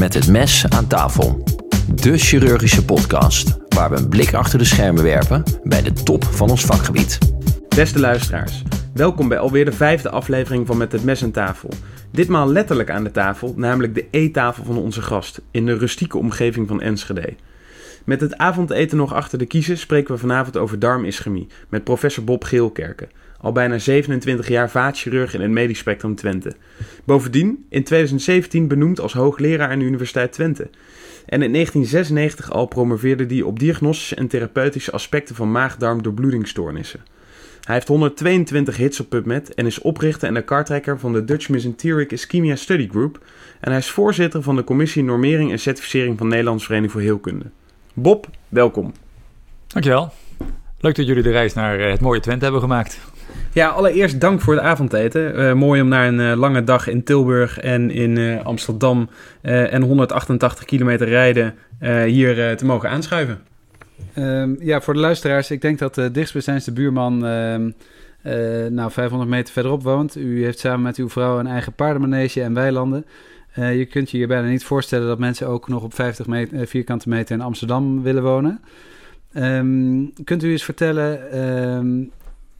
Met het mes aan tafel. De chirurgische podcast waar we een blik achter de schermen werpen bij de top van ons vakgebied. Beste luisteraars, welkom bij alweer de vijfde aflevering van Met het mes aan tafel. Ditmaal letterlijk aan de tafel, namelijk de eettafel van onze gast in de rustieke omgeving van Enschede. Met het avondeten nog achter de kiezen spreken we vanavond over darmischemie met professor Bob Geelkerken, al bijna 27 jaar vaatchirurg in het medisch spectrum Twente. Bovendien in 2017 benoemd als hoogleraar aan de Universiteit Twente. En in 1996 al promoveerde hij op diagnostische en therapeutische aspecten van maag-darm doorbloedingsstoornissen. Hij heeft 122 hits op PubMed en is oprichter en de kartrekker van de Dutch Mesenteric Ischemia Study Group. En hij is voorzitter van de commissie Normering en Certificering van Nederlands Vereniging voor Heelkunde. Bob, welkom. Dankjewel. Leuk dat jullie de reis naar eh, het mooie Twente hebben gemaakt. Ja, allereerst dank voor het avondeten. Uh, mooi om na een uh, lange dag in Tilburg en in uh, Amsterdam en 188 kilometer rijden hier te mogen aanschuiven. Um, ja, voor de luisteraars, ik denk dat de dichtstbijzijnde buurman ehm, nou 500 meter verderop woont. U heeft samen met uw vrouw een eigen paardenmanege en weilanden. je kunt je je bijna niet voorstellen dat mensen ook nog op 50 meter, vierkante meter in Amsterdam willen wonen. Um, kunt u eens vertellen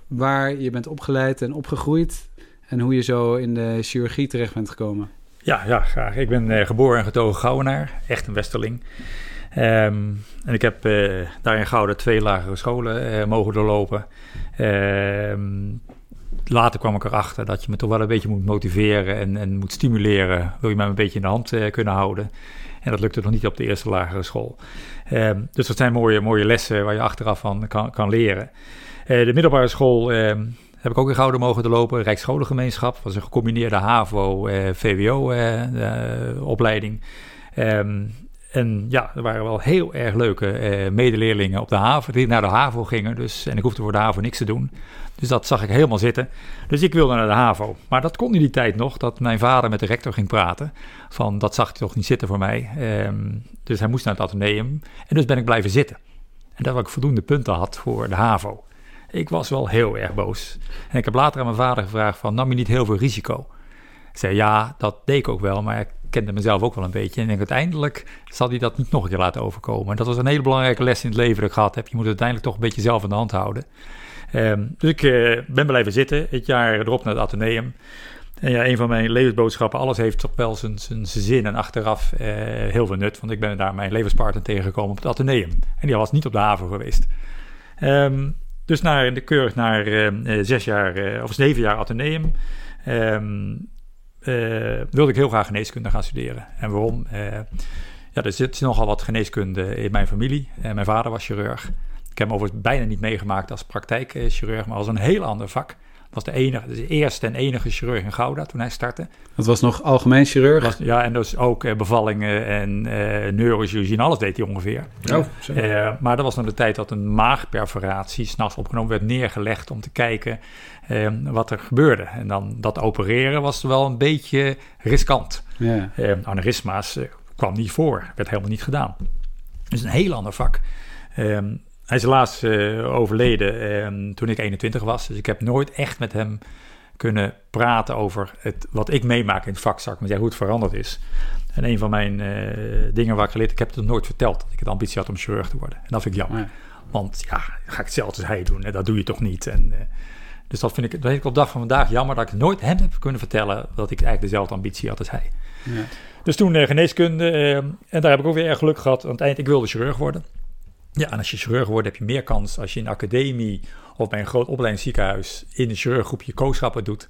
waar je bent opgeleid en opgegroeid en hoe je zo in de chirurgie terecht bent gekomen. Ja, ja graag. Ik ben uh, geboren en getogen Gouwenaar, echt een Westerling. Um, en ik heb uh, daar in Gouden twee lagere scholen uh, mogen doorlopen. Um, later kwam ik erachter dat je me toch wel een beetje moet motiveren en, en moet stimuleren. Wil je mij een beetje in de hand kunnen houden. En dat lukte nog niet op de eerste lagere school. Um, dus dat zijn mooie, mooie lessen waar je achteraf van kan, kan leren. Uh, de middelbare school uh, heb ik ook in Gouden mogen doorlopen. Rijksscholengemeenschap was een gecombineerde HAVO-VWO-opleiding. Uh, um, en ja, er waren wel heel erg leuke medeleerlingen op de HAVO die naar de HAVO gingen. Dus, en ik hoefde voor de HAVO niks te doen. Dus dat zag ik helemaal zitten. Dus ik wilde naar de HAVO. Maar dat kon in die tijd nog, dat mijn vader met de rector ging praten. Van, dat zag hij toch niet zitten voor mij. Um, dus hij moest naar het ateneum. En dus ben ik blijven zitten. En dat ik voldoende punten had voor de HAVO. Ik was wel heel erg boos. En ik heb later aan mijn vader gevraagd van, nam je niet heel veel risico? Ik zei, ja, dat deed ik ook wel, maar ik kende mezelf ook wel een beetje. En denk, uiteindelijk zal hij dat niet nog een keer laten overkomen. En dat was een hele belangrijke les in het leven dat ik gehad heb. Je moet het uiteindelijk toch een beetje zelf in de hand houden. Um, dus ik uh, ben blijven zitten, het jaar erop naar het ateneum. En ja, een van mijn levensboodschappen, alles heeft toch wel zijn, zijn, zin en achteraf uh, heel veel nut. Want ik ben daar mijn levenspartner tegengekomen op het ateneum. En die was niet op de haven geweest. Um, dus naar, de keurig naar uh, zes jaar of zeven jaar ateneum. Um, wilde ik heel graag geneeskunde gaan studeren. En waarom? ja, er zit nogal wat geneeskunde in mijn familie. mijn vader was chirurg. Ik heb hem overigens bijna niet meegemaakt als praktijkchirurg, maar als een heel ander vak was de, enige, de eerste en enige chirurg in Gouda toen hij startte. Dat was nog algemeen chirurg? Was, ja, en dus ook bevallingen en uh, neurochirurgie en alles deed hij ongeveer. Oh, uh, maar dat was nog de tijd dat een maagperforatie s'nachts opgenomen werd neergelegd om te kijken wat er gebeurde. En dan dat opereren was wel een beetje riskant. Ja. aneurysma's kwam niet voor, werd helemaal niet gedaan. Dus een heel ander vak. Um, hij is helaas uh, overleden toen ik 21 was. Dus ik heb nooit echt met hem kunnen praten over het, wat ik meemaak in het vak, maar zeggen, hoe het veranderd is. En een van mijn uh, dingen waar ik geleerd, ik heb het nooit verteld, dat ik het ambitie had om chirurg te worden. En dat vind ik jammer. Ja. Want ja, ga ik hetzelfde als hij doen, en dat doe je toch niet. En, uh, dus dat vind ik, dat ik op de dag van vandaag jammer dat ik nooit hem heb kunnen vertellen dat ik eigenlijk dezelfde ambitie had als hij. Ja. Dus toen uh, geneeskunde, en daar heb ik ook weer erg geluk gehad. Aan het eind, ik wilde chirurg worden. Ja, en als je chirurg wordt, heb je meer kans als je in een academie of bij een groot opleidingsziekenhuis in een chirurggroepje kooschappen doet,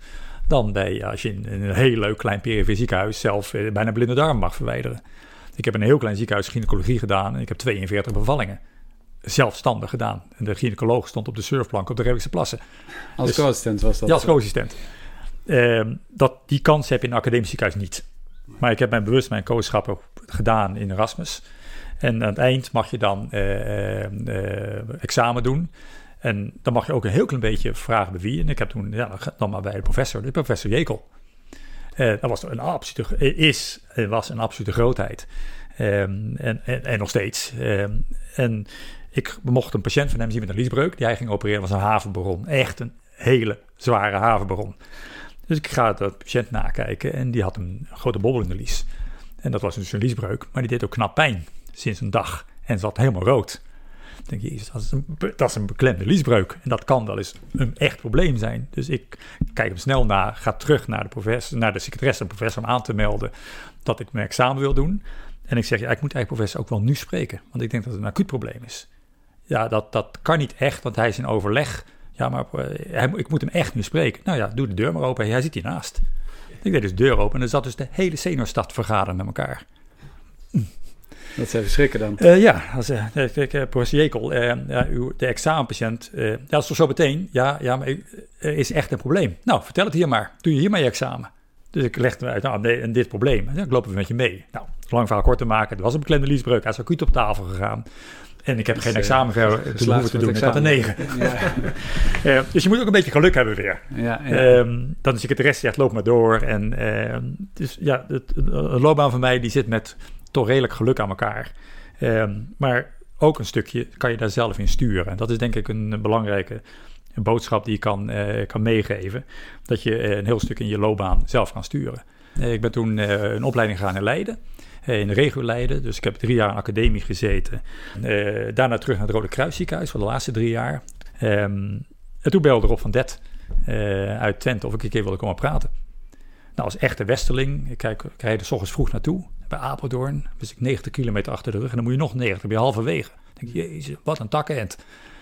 dan bij als je in, een heel leuk klein perifere ziekenhuis zelf eh, bijna blinde darm mag verwijderen. Ik heb in een heel klein ziekenhuis gynaecologie gedaan en ik heb 42 bevallingen zelfstandig gedaan. En de gynaecoloog stond op de surfplank op de Reeuwse Plassen. Als dus, co-assistent was dat? Ja, als co-assistent. Uh, dat, die kans heb je in een academisch ziekenhuis niet. Maar ik heb mijn bewust mijn kooschappen gedaan in Erasmus. En aan het eind mag je dan uh, uh, examen doen. En dan mag je ook een heel klein beetje vragen bij wie. En ik heb toen, ja, dan maar bij de professor, de professor Jekel. Dat was een absolute, is, was een absolute grootheid. Um, en, en, en, nog steeds. Um, en ik mocht een patiënt van hem zien met een liesbreuk. Die hij ging opereren, was een havenbaron. Echt een hele zware havenbaron. Dus ik ga de patiënt nakijken en die had een grote bobbel in de lies. En dat was dus een liesbreuk, maar die deed ook knap pijn sinds een dag en zat helemaal rood. Ik denk, jezus, dat is, een, dat beklemde liesbreuk. En dat kan wel eens een echt probleem zijn. Dus ik kijk hem snel na, ga terug naar de, professor, naar de secretaresse en professor om aan te melden dat ik mijn examen wil doen. En ik zeg, ja, ik moet eigenlijk professor ook wel nu spreken, want ik denk dat het een acuut probleem is. Ja, dat, dat kan niet echt, want hij is in overleg. Ja, maar eh, hij, ik moet hem echt nu spreken. Nou ja, doe de deur maar open. Hij zit hiernaast. Ik deed dus de deur open en er zat dus de hele seniorstad vergaderen met elkaar. Dat zijn verschrikken dan. Uh, ja, als, uh, professor Jekel, uh, ja, uw, de examenpatiënt, ja, dat is toch zo meteen? Ja, ja, maar er is echt een probleem. Nou, vertel het hier maar. Doe je hier maar je examen. Dus ik legde uit, nou, nee, en dit probleem. En dan lopen we met je mee. Nou, lang verhaal kort te maken. Er was een beklemde liesbreuk. Hij is acuut op tafel gegaan. En ik heb dus, geen examen verder te hoeven te doen. Ik had een negen. Ja. dus je moet ook een beetje geluk hebben weer. Ja, ja. Um, dan is je rest, ja, het loopt maar door. En uh, dus ja, het, een loopbaan van mij die zit met toch redelijk geluk aan elkaar. Um, maar ook een stukje kan je daar zelf in sturen. En dat is denk ik een belangrijke boodschap die je kan, uh, kan meegeven. Dat je een heel stuk in je loopbaan zelf kan sturen. Ik ben toen een opleiding gegaan in Leiden. In de regio Leiden. Dus ik heb drie jaar in academie gezeten. daarna terug naar het Rode Kruisziekenhuis voor de laatste drie jaar. Um, en toen belde Rob van Det uit Twente of ik een keer wilde komen praten. Nou, als echte westerling, ik kijk, ik rijd er s ochtends vroeg naartoe. Bij Apeldoorn, dus ik 90 kilometer achter de rug. En dan moet je nog 90, dan ben je halverwege. Dan denk je, jezus, wat een takkenend.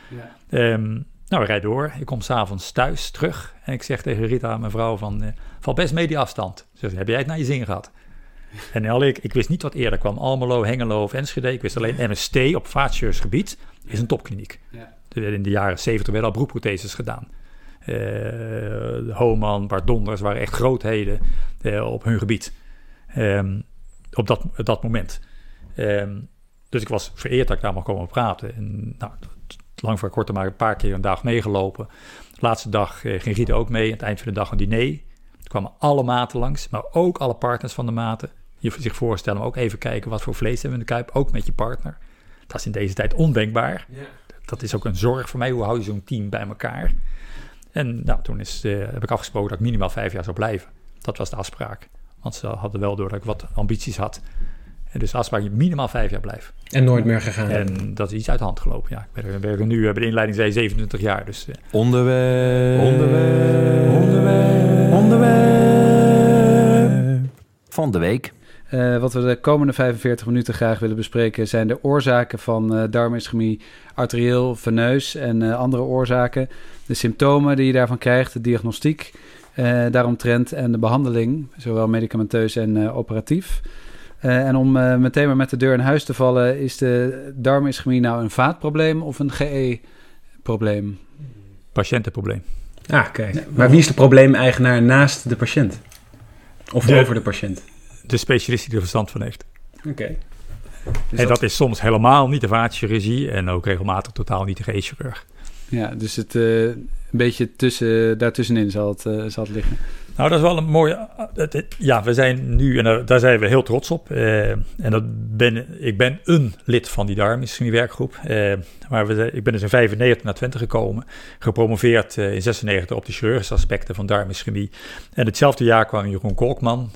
Ja. Um, nou, ik rijd door. Ik kom s'avonds thuis terug. En ik zeg tegen Rita, mijn vrouw, van... Uh, val best mee die afstand. Ze zegt, heb jij het naar je zin gehad? En ik, wist niet wat eerder kwam. Almelo, Hengelo of Enschede. Ik wist alleen MST op gebied is een topkliniek. Ja. In de jaren 70 werden al broekprotheses gedaan. Uh, Homan, Bart Donders waren echt grootheden uh, op hun gebied. Um, op dat, dat moment. Um, dus ik was vereerd dat ik daar mag komen praten. En nou, lang voor kort maken, een paar keer een dag meegelopen. De laatste dag eh, ging Rita ook mee. Aan het eind van de dag een diner. Er kwamen alle maten langs, maar ook alle partners van de maten. Je zich voorstellen, maar ook even kijken wat voor vlees hebben we in de kuip. Ook met je partner. Dat is in deze tijd ondenkbaar. Ja. Dat is ook een zorg voor mij. Hoe hou je zo'n team bij elkaar? En nou, toen is, uh, heb ik afgesproken dat ik minimaal vijf jaar zou blijven. Dat was de afspraak. Want ze hadden wel door dat ik wat ambities had. En dus afspraak je minimaal vijf jaar blijft. En nooit meer gegaan. En dat is iets uit de hand gelopen. Ja, ik ben, ben nu bij de inleiding zei 27 jaar. Dus, uh. onderwerp. Onderwerp. Onderwerp. Onderwerp. Van de week. Uh, wat we de komende 45 minuten graag willen bespreken zijn de oorzaken van uh, darmischemie, arterieel, veneus en uh, andere oorzaken. De symptomen die je daarvan krijgt, de diagnostiek daaromtrent en de behandeling, zowel medicamenteus en operatief. Uh, en om uh, meteen maar met de deur in huis te vallen, is de darmischemie nou een vaatprobleem of een GE-probleem? Patiëntenprobleem. Ah, oké. maar wie is de probleemeigenaar naast de patiënt? Of over de patiënt? De specialist die er verstand van heeft. Oké. Dus en dat... is soms helemaal niet de vaatchirurgie en ook regelmatig totaal niet de GE-chirurg. Ja, dus het uh, een beetje tussen, daartussenin zal het, zal het liggen. Nou, dat is wel een mooie. Ja, we zijn nu, en daar zijn we heel trots op. Eh, en dat ben, ik ben een lid van die darmischemie werkgroep. Eh, maar we, ik ben dus in 95 naar Twente gekomen. Gepromoveerd uh, in 96 op de chirurgische aspecten van darmischemie. En hetzelfde jaar kwam Jeroen Kolkman,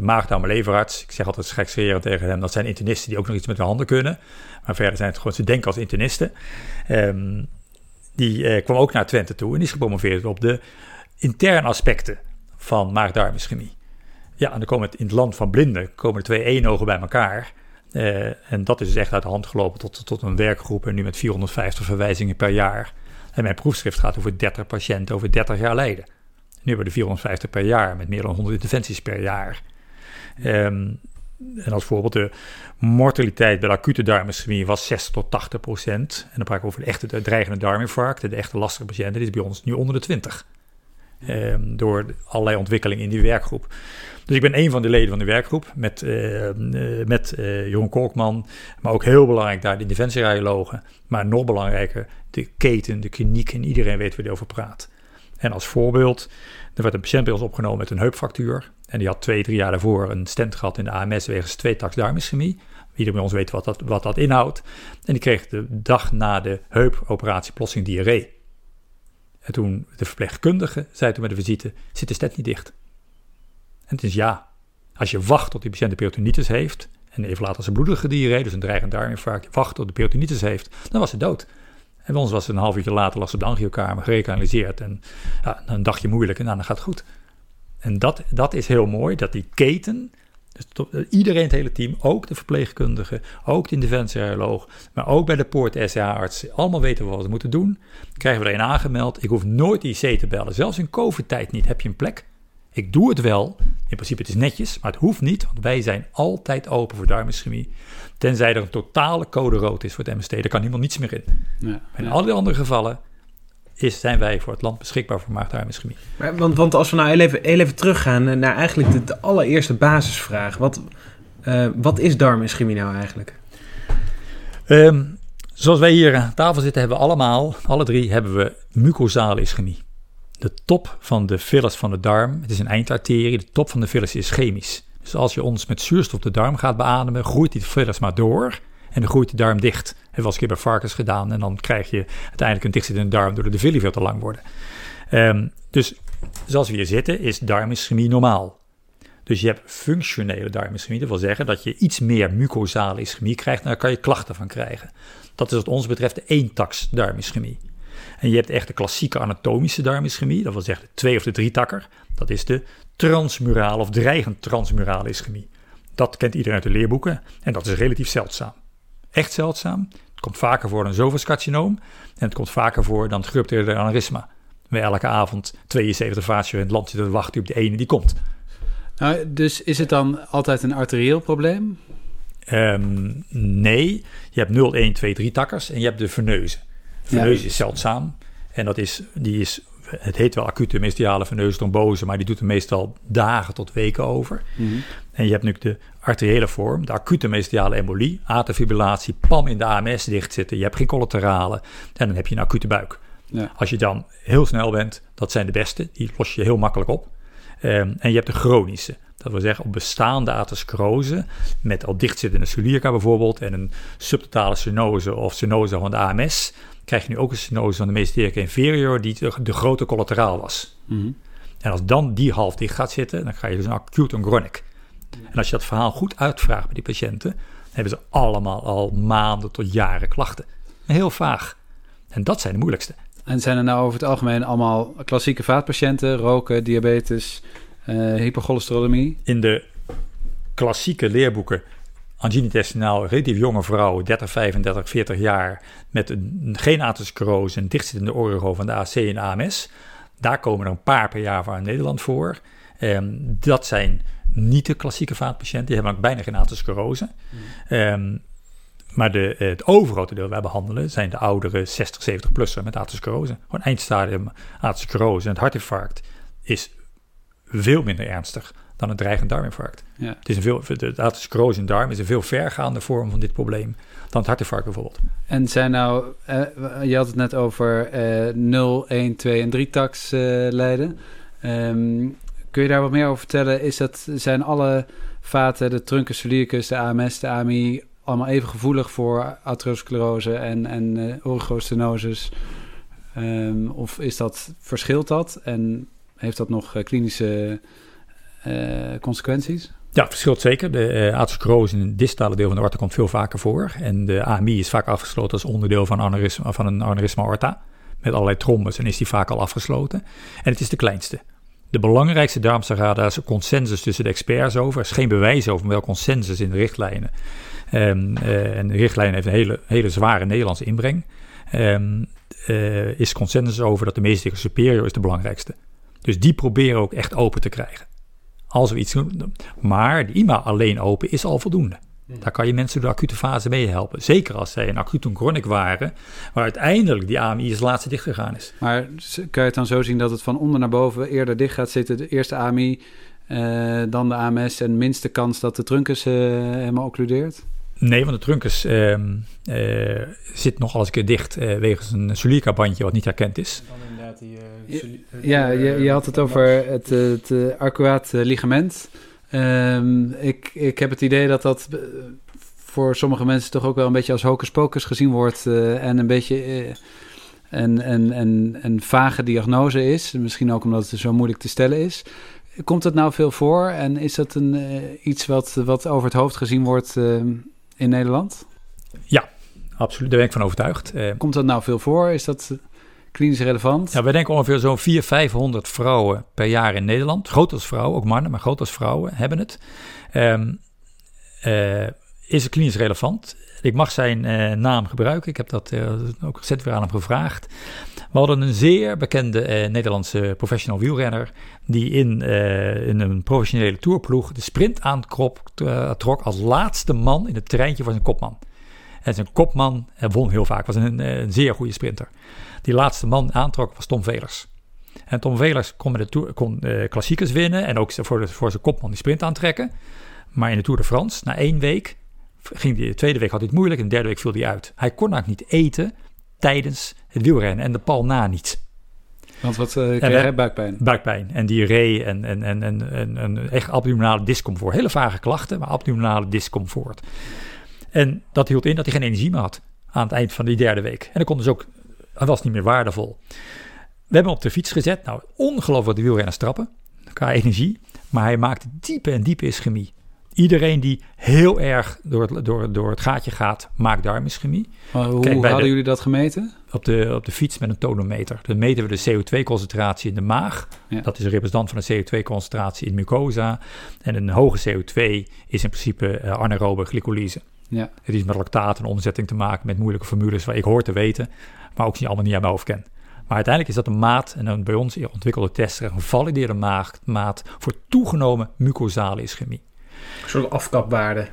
maagdarm leverarts. Ik zeg altijd schekscherend tegen hem. Dat zijn internisten die ook nog iets met hun handen kunnen. Maar verder zijn het gewoon, ze denken als internisten. Um, die kwam ook naar Twente toe en is gepromoveerd op de interne aspecten van maag-darmischemie. Ja, en dan komen het in het land van blinden komen er twee eenogen bij elkaar. Uh, en dat is dus echt uit de hand gelopen tot, tot een werkgroep en nu met 450 verwijzingen per jaar. En mijn proefschrift gaat over 30 patiënten over 30 jaar lijden. Nu hebben we de 450 per jaar met meer dan 100 interventies per jaar. Um, en als voorbeeld, de mortaliteit bij de acute darmischemie was 60 tot 80 procent. En dan praat ik over de echte dreigende darminfarct, de echte lastige patiënten, die is bij ons nu onder de 20. Um, door allerlei ontwikkelingen in die werkgroep. Dus ik ben een van de leden van de werkgroep met, uh, met uh, Kolkman, maar ook heel belangrijk daar de defensieradiologen, maar nog belangrijker de keten, de kliniek en iedereen weet waar die over praat. En als voorbeeld, er werd een patiënt bij ons opgenomen met een heupfractuur en die had twee, drie jaar daarvoor een stent gehad in de AMS wegens darmischemie. Iedereen bij ons weet wat dat, wat dat inhoudt. En die kreeg de dag na de heupoperatie plotseling diarree. En toen de verpleegkundige zei toen met de visite, zit de stent niet dicht? En het is ja. Als je wacht tot die patiënt de peritonitis heeft, en even later zijn bloedige diarree, dus een dreigend darminfarct, je wacht tot de peritonitis heeft, dan was ze dood. En bij ons was het een half uurtje later, ze op de angiokamer, gerekanaliseerd. En ja, een dagje moeilijk en dan gaat het goed. En dat, dat is heel mooi, dat die keten, dus iedereen, het hele team, ook de verpleegkundige, ook de interventieuroloog, maar ook bij de poort SCH-arts, allemaal weten wat we moeten doen. Krijgen we erin aangemeld. Ik hoef nooit IC te bellen, zelfs in COVID-tijd niet. Heb je een plek? Ik doe het wel. In principe het is netjes, maar het hoeft niet, want wij zijn altijd open voor darmischemie. Tenzij er een totale code rood is voor het MST, daar kan niemand niets meer in. Ja, in ja. alle andere gevallen is, zijn wij voor het land beschikbaar voor maagdarmischemie. Maar, want, want als we nou heel even, heel even teruggaan naar eigenlijk de, de allereerste basisvraag. Wat, uh, wat is darmischemie nou eigenlijk? Um, zoals wij hier aan tafel zitten, hebben we allemaal, alle drie, hebben we mucosale ischemie. De top van de villus van de darm, het is een eindarterie, de top van de villus is chemisch. Dus als je ons met zuurstof de darm gaat beademen, groeit die villus maar door en dan groeit de darm dicht. Dat was een keer bij varkens gedaan en dan krijg je uiteindelijk een dichtzittende darm doordat de villi veel te lang worden. Um, dus zoals we hier zitten is darmischemie normaal. Dus je hebt functionele darmischemie, dat wil zeggen dat je iets meer mucosale ischemie krijgt en daar kan je klachten van krijgen. Dat is wat ons betreft de eentaks darmischemie. En je hebt echt de klassieke anatomische darmischemie, dat wil zeggen de twee- of de drietakker. Dat is de transmurale of dreigend transmurale ischemie. Dat kent iedereen uit de leerboeken en dat is relatief zeldzaam. Echt zeldzaam. Het komt vaker voor dan zovascarcinoom en het komt vaker voor dan het gerupteerde aneurysma. We elke avond 72 vaatjes in het land zitten te wachten op de ene die komt. Nou, dus is het dan altijd een arterieel probleem? Um, nee, je hebt 0, 1, 2, 3 takkers en je hebt de verneuzen. Veneus is zeldzaam. En dat is, die is, het heet wel acute mediale trombose, maar die doet er meestal dagen tot weken over. Mm -hmm. En je hebt nu de arteriële vorm, de acute mediale embolie, atrifibrillatie, pam in de AMS dichtzitten. Je hebt geen collateralen en dan heb je een acute buik. Ja. Als je dan heel snel bent, dat zijn de beste, die los je heel makkelijk op. Um, en je hebt de chronische. Dat wil zeggen op bestaande atherosclerose met al dichtzittende celiaca bijvoorbeeld en een subtotale stenose of stenose van de AMS krijg je nu ook een stenose van de mesentérica inferior, die de, de grote collateraal was. Mm -hmm. En als dan die half dicht gaat zitten, dan krijg je dus een acute en chronic. En als je dat verhaal goed uitvraagt bij die patiënten, hebben ze allemaal al maanden tot jaren klachten. Heel vaag. En dat zijn de moeilijkste. En zijn er nou over het algemeen allemaal klassieke vaatpatiënten, roken, diabetes, uh, hypercholesterolemie? In de klassieke leerboeken intestinaal, relatief jonge vrouw, 30, 35, 40 jaar, met een, geen atherosclerose en dichtzittende origo van de AC en AMS. Daar komen er een paar per jaar van Nederland voor. Um, dat zijn niet de klassieke vaatpatiënten, die hebben ook bijna geen atherosclerose. Mm. Um, maar de, het overgrote deel wij behandelen zijn de oudere 60, 70 plussen met atherosclerose. Gewoon eindstadium atherosclerose en het hartinfarct is veel minder ernstig dan een dreigend darminfarct. Ja. Het is een veel, de atherosclerose in darm is een veel vergaande vorm van dit probleem dan het hartinfarct bijvoorbeeld. En zijn nou, uh, je had het net over uh, 0, 1, 2 en 3 tax uh, lijden. Um, kun je daar wat meer over vertellen? Is dat, zijn alle vaten, de truncus de AMS, de AMI, allemaal even gevoelig voor atherosclerose en, en uh, origostenosis? Um, of is dat, verschilt dat? En heeft dat nog klinische uh, consequenties? Ja, het verschilt zeker. De uh, in het distale deel van de aorta komt veel vaker voor. En de AMI is vaak afgesloten als onderdeel van, aneurysma, van een aneurysma aorta. Met allerlei trombes en is die vaak al afgesloten. En het is de kleinste. De belangrijkste darmsaga, daar is consensus tussen de experts over. Er is geen bewijs over, maar wel consensus in de richtlijnen. Um, uh, en de richtlijn heeft een hele, hele zware Nederlandse inbreng. Uh, is consensus over dat de meeste superior is de belangrijkste. Dus die proberen ook echt open te krijgen. Als we iets doen. Maar de IMA alleen open is al voldoende. Daar kan je mensen door de acute fase mee helpen. Zeker als zij een acute chronic waren, waar uiteindelijk die AMI als laatste dicht gegaan is. Maar kan je het dan zo zien dat het van onder naar boven eerder dicht gaat zitten? De eerste AMI, uh, dan de AMS en minste kans dat de truncus uh, helemaal occludeert? Nee, want de truncus uh, uh, zit nog eens een keer dicht wegens een Sulica-bandje wat niet herkend is. Die, ja, je, je, had het over het, het, ligament. Um, ik, ik heb het idee dat dat voor sommige mensen toch ook wel een beetje als hocus pocus gezien wordt. Uh, en een beetje uh, een, een, een, een vage diagnose is. Misschien ook omdat het zo moeilijk te stellen is. komt het nou veel voor en is dat een, eh, iets wat, wat over het hoofd gezien wordt eh, in Nederland? Absoluut, daar ben ik van overtuigd. Eh, Komt dat nou veel voor? Is dat eh, klinisch relevant? Ja, wij denken ongeveer zo'n 400, 500 vrouwen per jaar in Nederland. Groot als vrouwen, ook mannen, maar groot als vrouwen hebben het. Ehm, eh, is klinisch relevant? Ik mag zijn eh, naam gebruiken. Ik heb dat eh, ook recent weer aan hem gevraagd. We hadden een zeer bekende Nederlandse professional wielrenner... die in, in een professionele tourploeg de sprint aantrok trok als laatste man in het treintje van zijn kopman. En zijn kopman won heel vaak, was een, een zeer goede sprinter. Die laatste man aantrok was Tom Velers. En Tom Velers kon, met de tour, kon eh, klassiekers winnen en ook voor, de, voor zijn kopman die sprint aantrekken. Maar in de Tour de France, na één week, ging die, de tweede week had hij het moeilijk en de derde week viel hij uit. Hij kon eigenlijk niet eten tijdens het wielrennen en de pal na niet. Want wat uh, kreeg hij buikpijn? Buikpijn en diarree en, en, en, en, en, en echt abdominale discomfort. Hele vage klachten, maar abdominale discomfort. En dat hield in dat hij geen energie meer had aan het eind van die derde week. En dan kon dus ook, hij was niet meer waardevol. We hebben hem op de fiets gezet. Nou, ongelooflijk de wielrenners trappen qua energie. Maar hij maakte diepe en diepe ischemie. Iedereen die heel erg door het, door, door het gaatje gaat, maakt darmischemie. Maar hoe Kijk, hadden de- jullie dat gemeten? Op de, op de fiets met een tonometer. Dan meten we de CO2-concentratie in de maag. Ja. Dat is een representant van de CO2-concentratie in mucosa. En een hoge CO2 is in principe eh, anaerobe glycolyse. Ja. Het is met lactaat en omzetting te maken met moeilijke formules waar ik hoor te weten, maar ook niet allemaal niet aan mijn hoofd ken. Maar uiteindelijk is dat een maat, en dan bij ons ontwikkelde tester, een gevalideerde maat, maat voor toegenomen mucosale ischemie. Een soort afkapwaarde.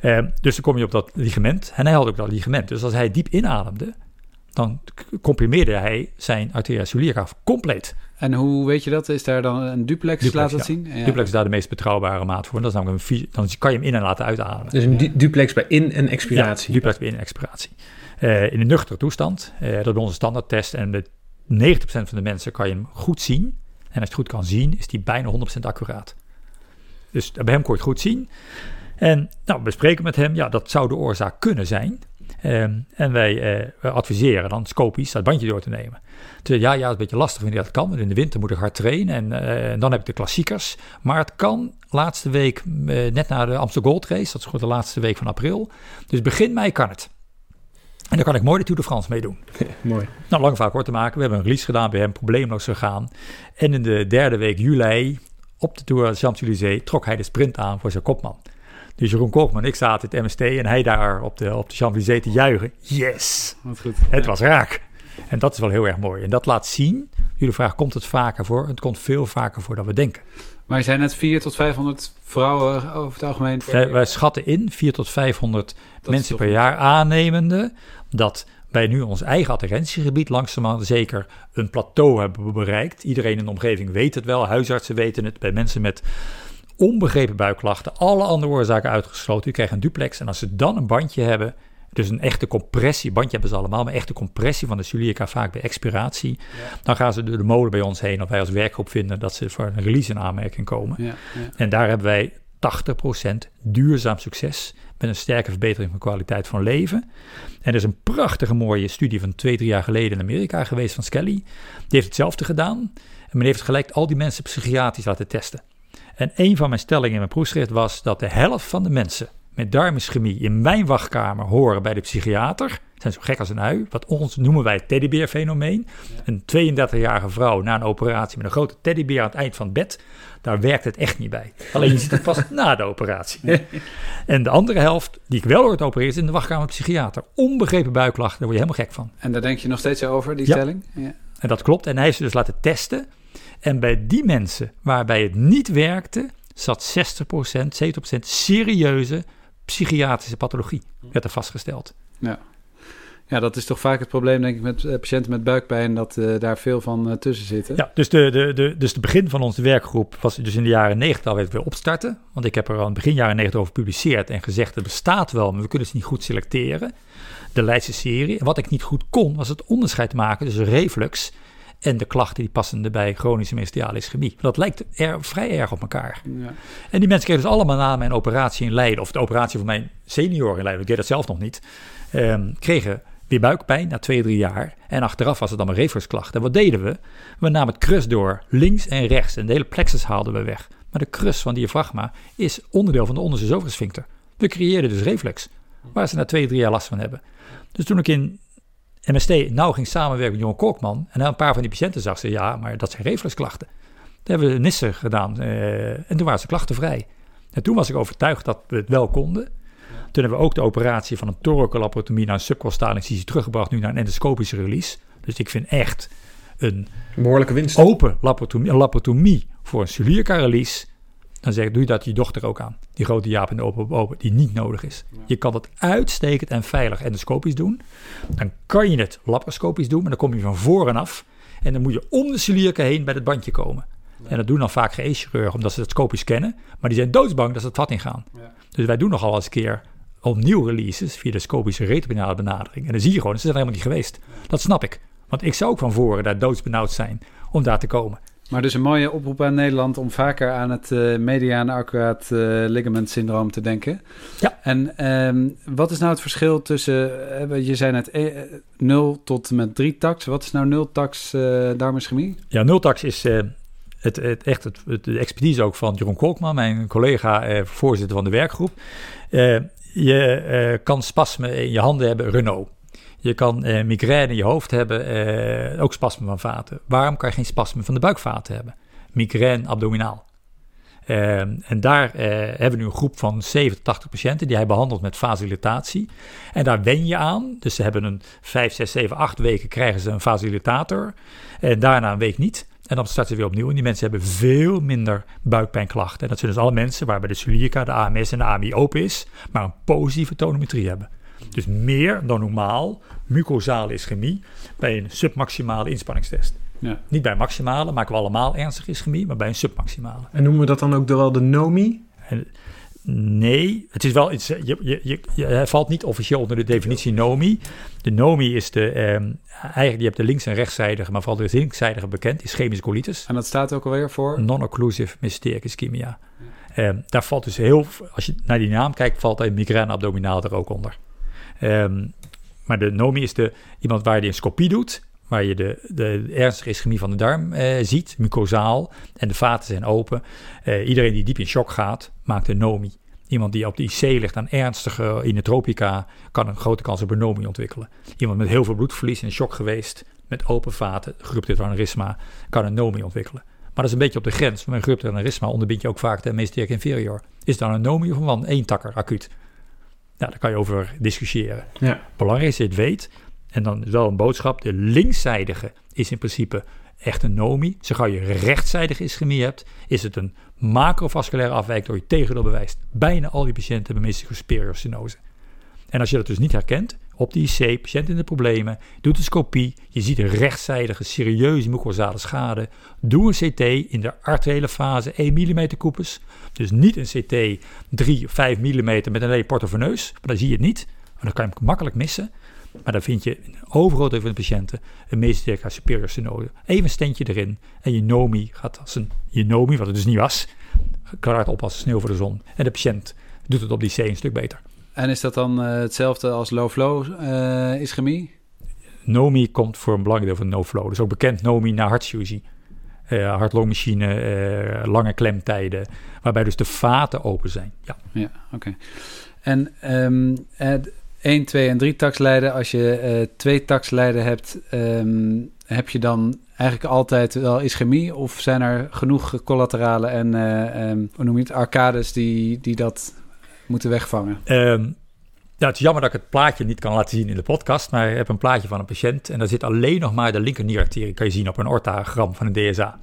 Eh, dus dan kom je op dat ligament. En hij had ook dat ligament. Dus als hij diep inademde, dan comprimeerde hij zijn arteria compleet. En hoe weet je dat? Is daar dan een duplex, Duplex, laat dat ja. zien? Ja. Duplex is daar de meest betrouwbare maat voor. En dat is namelijk een dan kan je hem in en laten uitademen. Dus een du- duplex bij in- en expiratie. Ja, duplex bij in expiratie. Eh, in een nuchtere toestand, eh, dat is onze standaardtest. En met 90% van de mensen kan je hem goed zien. En als je het goed kan zien, is die bijna 100% accuraat. Dus bij hem kon je het goed zien. En nou, we spreken met hem, ja, dat zou de oorzaak kunnen zijn. Ehm, en wij eh, adviseren dan scopisch dat bandje door te nemen. Ja, ja, het is een beetje lastig wanneer dat kan. Want in de winter moet ik hard trainen en, dan heb ik de klassiekers. Maar het kan laatste week, net na de Amsterdam Gold Race, dat is gewoon de laatste week van april. Dus begin mei kan het. En dan kan ik mooi de Tour de France meedoen. Mooi. Nou, lang vaak kort te maken. We hebben een release gedaan bij hem, probleemloos gegaan. En in de derde week juli, op de Tour de Champs-Élysées, trok hij de sprint aan voor zijn kopman. Dus Jeroen Koopman ik zaten in het MST en hij daar op de, op de Champs-Élysées te juichen. Yes! Wat goed. Het Ja. was raak. En dat is wel heel erg mooi. En dat laat zien, jullie vraag, komt het vaker voor? Het komt veel vaker voor dan we denken. Maar je zei net 400 tot 500 vrouwen over het algemeen. Wij, wij schatten in 400 tot 500 Dat is mensen per jaar aannemende dat wij nu ons eigen adherentiegebied langzaamaan zeker een plateau hebben bereikt. Iedereen in de omgeving weet het wel, huisartsen weten het, bij mensen met onbegrepen buikklachten, alle andere oorzaken uitgesloten. U krijgt een duplex en als ze dan een bandje hebben, dus een echte compressie, bandje hebben ze allemaal, maar echte compressie van de celiaca vaak bij expiratie, dan gaan ze door de molen bij ons heen of wij als werkgroep vinden dat ze voor een release in aanmerking komen. Ja, ja. En daar hebben wij 80% duurzaam succes met een sterke verbetering van kwaliteit van leven. En er is een prachtige mooie studie van twee, drie jaar geleden in Amerika geweest van Skelly. Die heeft hetzelfde gedaan. En men heeft gelijk al die mensen psychiatrisch laten testen. En een van mijn stellingen in mijn proefschrift was dat de helft van de mensen met darmischemie in mijn wachtkamer horen bij de psychiater. Zijn zo gek als een ui. Wat ons noemen wij het teddybeerfenomeen. Een 32-jarige vrouw na een operatie met een grote teddybeer aan het eind van het bed. Daar werkt het echt niet bij. Alleen je ziet het pas na de operatie. En de andere helft, die ik wel hoor te opereren, is in de wachtkamer psychiater. Onbegrepen buikklachten, daar word je helemaal gek van. En daar denk je nog steeds over, die Ja. stelling? Ja. En dat klopt. En hij heeft ze dus laten testen. En bij die mensen waarbij het niet werkte, zat 60%, 70% serieuze psychiatrische pathologie, werd er vastgesteld. ja, dat is toch vaak het probleem, denk ik, met eh, patiënten met buikpijn, dat eh, daar veel van eh, tussen zitten. Ja, dus de, de, de, dus de begin van onze werkgroep was dus in de jaren 90 alweer weer opstarten. Want ik heb er al in begin jaren 90 over gepubliceerd en gezegd, het bestaat wel, maar we kunnen ze niet goed selecteren. De Leidse serie. En wat ik niet goed kon, was het onderscheid maken tussen reflux en de klachten die passen bij chronische menstruale ischemie. Dat lijkt er vrij erg op elkaar. Ja. En die mensen kregen dus allemaal na mijn operatie in Leiden, of de operatie van mijn senior in Leiden, ik deed dat zelf nog niet, ehm, kregen weer buikpijn na twee, drie jaar. En achteraf was het dan een refluxklacht. En wat deden we? We namen het krus door, links en rechts. En de hele plexus haalden we weg. Maar de krus van diafragma is onderdeel van de onderste zovensfincter. We creëerden dus reflex, waar ze na twee, drie jaar last van hebben. Dus toen ik in MST nauw ging samenwerken met Johan Korkman... en een paar van die patiënten zag ze, ja, maar dat zijn refluxklachten. Toen hebben we nissen gedaan uh, en toen waren ze klachtenvrij. En toen was ik overtuigd dat we het wel konden... Toen hebben we ook de operatie van een thoracolaparatomie naar een subcostale incisie teruggebracht, nu naar een endoscopische release. Dus ik vind echt een behoorlijke winst. Open laparotomie, een laparotomie voor een release. Dan zeg ik, doe je dat je dochter ook aan. Die grote jaap in de open, open die niet nodig is. Je kan het uitstekend en veilig endoscopisch doen. Dan kan je het laparoscopisch doen, maar dan kom je van voren af. En dan moet je om de Sulierka heen bij het bandje komen. En dat doen dan vaak GE-chirurgen, omdat ze het scopisch kennen. Maar die zijn doodsbang dat ze het vat ingaan. Ja. Dus wij doen nogal eens een keer opnieuw releases via de scopische retrobinale benadering. En dan zie je gewoon, ze zijn er helemaal niet geweest. Dat snap ik. Want ik zou ook van voren daar doodsbenauwd zijn om daar te komen. Maar dus een mooie oproep aan Nederland om vaker aan het uh, mediaan accuraat uh, ligament syndroom te denken. Ja. En um, wat is nou het verschil tussen, uh, je zei net 0 tot met 3 tax. Wat is nou 0 tax darmischemie? Ja, 0 tax is het, het, echt het, de expertise ook van Jeroen Kolkman, mijn collega, voorzitter van de werkgroep. Je uh, kan spasmen in je handen hebben, Renault. Je kan uh, migraine in je hoofd hebben, uh, ook spasmen van vaten. Waarom kan je geen spasmen van de buikvaten hebben? Migraine abdominaal. en daar hebben we nu een groep van 70, 80 patiënten die hij behandelt met facilitatie. En daar wen je aan. Dus ze hebben een 5, 6, 7, 8 weken krijgen ze een facilitator. En daarna een week niet. En dan starten ze weer opnieuw. En die mensen hebben veel minder buikpijnklachten. En dat zijn dus alle mensen waarbij de celiaca, de AMS en de AMI open is, maar een positieve tonometrie hebben. Dus meer dan normaal mucosale ischemie bij een submaximale inspanningstest. Ja. Niet bij maximale, maken we allemaal ernstige ischemie, maar bij een submaximale. En noemen we dat dan ook wel de NOMI? En, Nee, het is wel iets. Je, je, je, je, valt niet officieel onder de definitie NOMI. De NOMI is de. Eh, eigenlijk, je hebt de links- en rechtszijdige, maar vooral de linkszijdige bekend, ischemische colitis. En dat staat ook alweer voor? Non-occlusive mesentéric ischemia. Eh, daar valt dus heel. Als je naar die naam kijkt, valt een migraine abdominaal er ook onder. Um, maar de NOMI is de, iemand waar je een scopie doet waar je de, de ernstige ischemie van de darm eh, ziet, mucosaal, en de vaten zijn open. Uh, iedereen die diep in shock gaat, maakt een NOMI. Iemand die op de IC ligt aan ernstige inotropica, kan een grote kans op een NOMI ontwikkelen. Iemand met heel veel bloedverlies in shock geweest, met open vaten, gerupteerd aneurysma, kan een NOMI ontwikkelen. Maar dat is een beetje op de grens. Met gerupteerd aneurysma onderbind je ook vaak de meesteric inferior. Is dan een NOMI of een één takker acuut? Nou, daar kan je over discussiëren. Ja. Belangrijk is dat je het weet en dan is wel een boodschap: de linkszijdige is in principe echt een NOMI. Zo je rechtszijdige ischemie hebt, is het een macrovasculaire afwijking door je tegendeel bewijst. Bijna al die patiënten hebben mystische superior stenose. En als je dat dus niet herkent, op die IC, patiënt in de problemen, doet een scopie, je ziet een rechtszijdige serieuze mucosale schade, doe een CT in de arteriële fase 1 mm koepels. Dus niet een CT 3 of 5 mm met een hele portoveneus, maar dan zie je het niet. Maar dan kan je hem makkelijk missen. Maar dan vind je deel van de patiënten een mesothelica superior stenose. Even een stentje erin en je NOMI gaat als een je NOMI, wat het dus niet was, klaart op als sneeuw voor de zon. En de patiënt doet het op die C een stuk beter. En is dat dan uh, hetzelfde als low flow uh, ischemie? NOMI komt voor een belangrijk deel van no flow. Dus ook bekend NOMI na hartchirurgie. Uh, hartlongmachine, lange klemtijden, waarbij dus de vaten open zijn. Ja, ja oké. En um, 1, 2 en 3 taxlijden. Als je twee taxlijden hebt, um, heb je dan eigenlijk altijd wel ischemie? Of zijn er genoeg collateralen en um, hoe noem je het, arcades die, die dat moeten wegvangen? Um, ja, het is jammer dat ik het plaatje niet kan laten zien in de podcast, maar ik heb een plaatje van een patiënt en daar zit alleen nog maar de linker nierarterie, kan je zien op een orthogram van een DSA.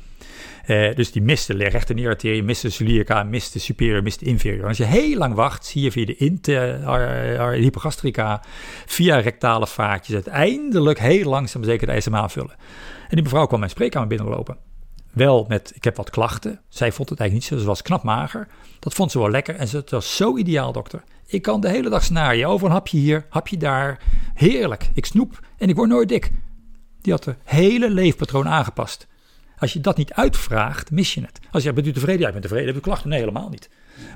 Uh, dus die mist de rechte nierarterie, mist de celiaca, mist de superior, mist de inferior. als je heel lang wacht, zie je via de inter, uh, hypogastrica, via rectale vaatjes, uiteindelijk heel langzaam zeker de ijzer aanvullen. En die mevrouw kwam mijn spreekkamer binnenlopen. Wel met, ik heb wat klachten. Zij vond het eigenlijk niet zo, ze was knap mager. Dat vond ze wel lekker en ze was zo ideaal, dokter. Ik kan de hele dag snaaien, over een hapje hier, hapje daar. Heerlijk, ik snoep en ik word nooit dik. Die had het hele leefpatroon aangepast. Als je dat niet uitvraagt, mis je het. Als je bent u tevreden? Ja, ik ben tevreden. Heb je klachten? Nee, helemaal niet.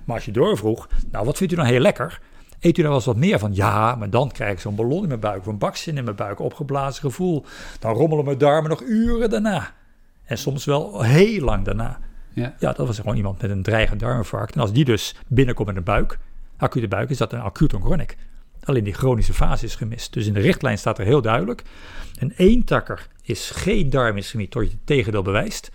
Maar als je doorvroeg, nou, wat vindt u dan heel lekker? Eet u daar wel eens wat meer van? Ja, maar dan krijg ik zo'n ballon in mijn buik, of een bakzin in mijn buik, opgeblazen gevoel. Dan rommelen mijn darmen nog uren daarna. En soms wel heel lang daarna. Ja. Ja, dat was gewoon iemand met een dreigend darminfarct. En als die dus binnenkomt met een buik, acute buik, is dat een acute on chronic. Alleen die chronische fase is gemist. Dus in de richtlijn staat er heel duidelijk: een eentakker is geen darmischemie tot je het tegendeel bewijst.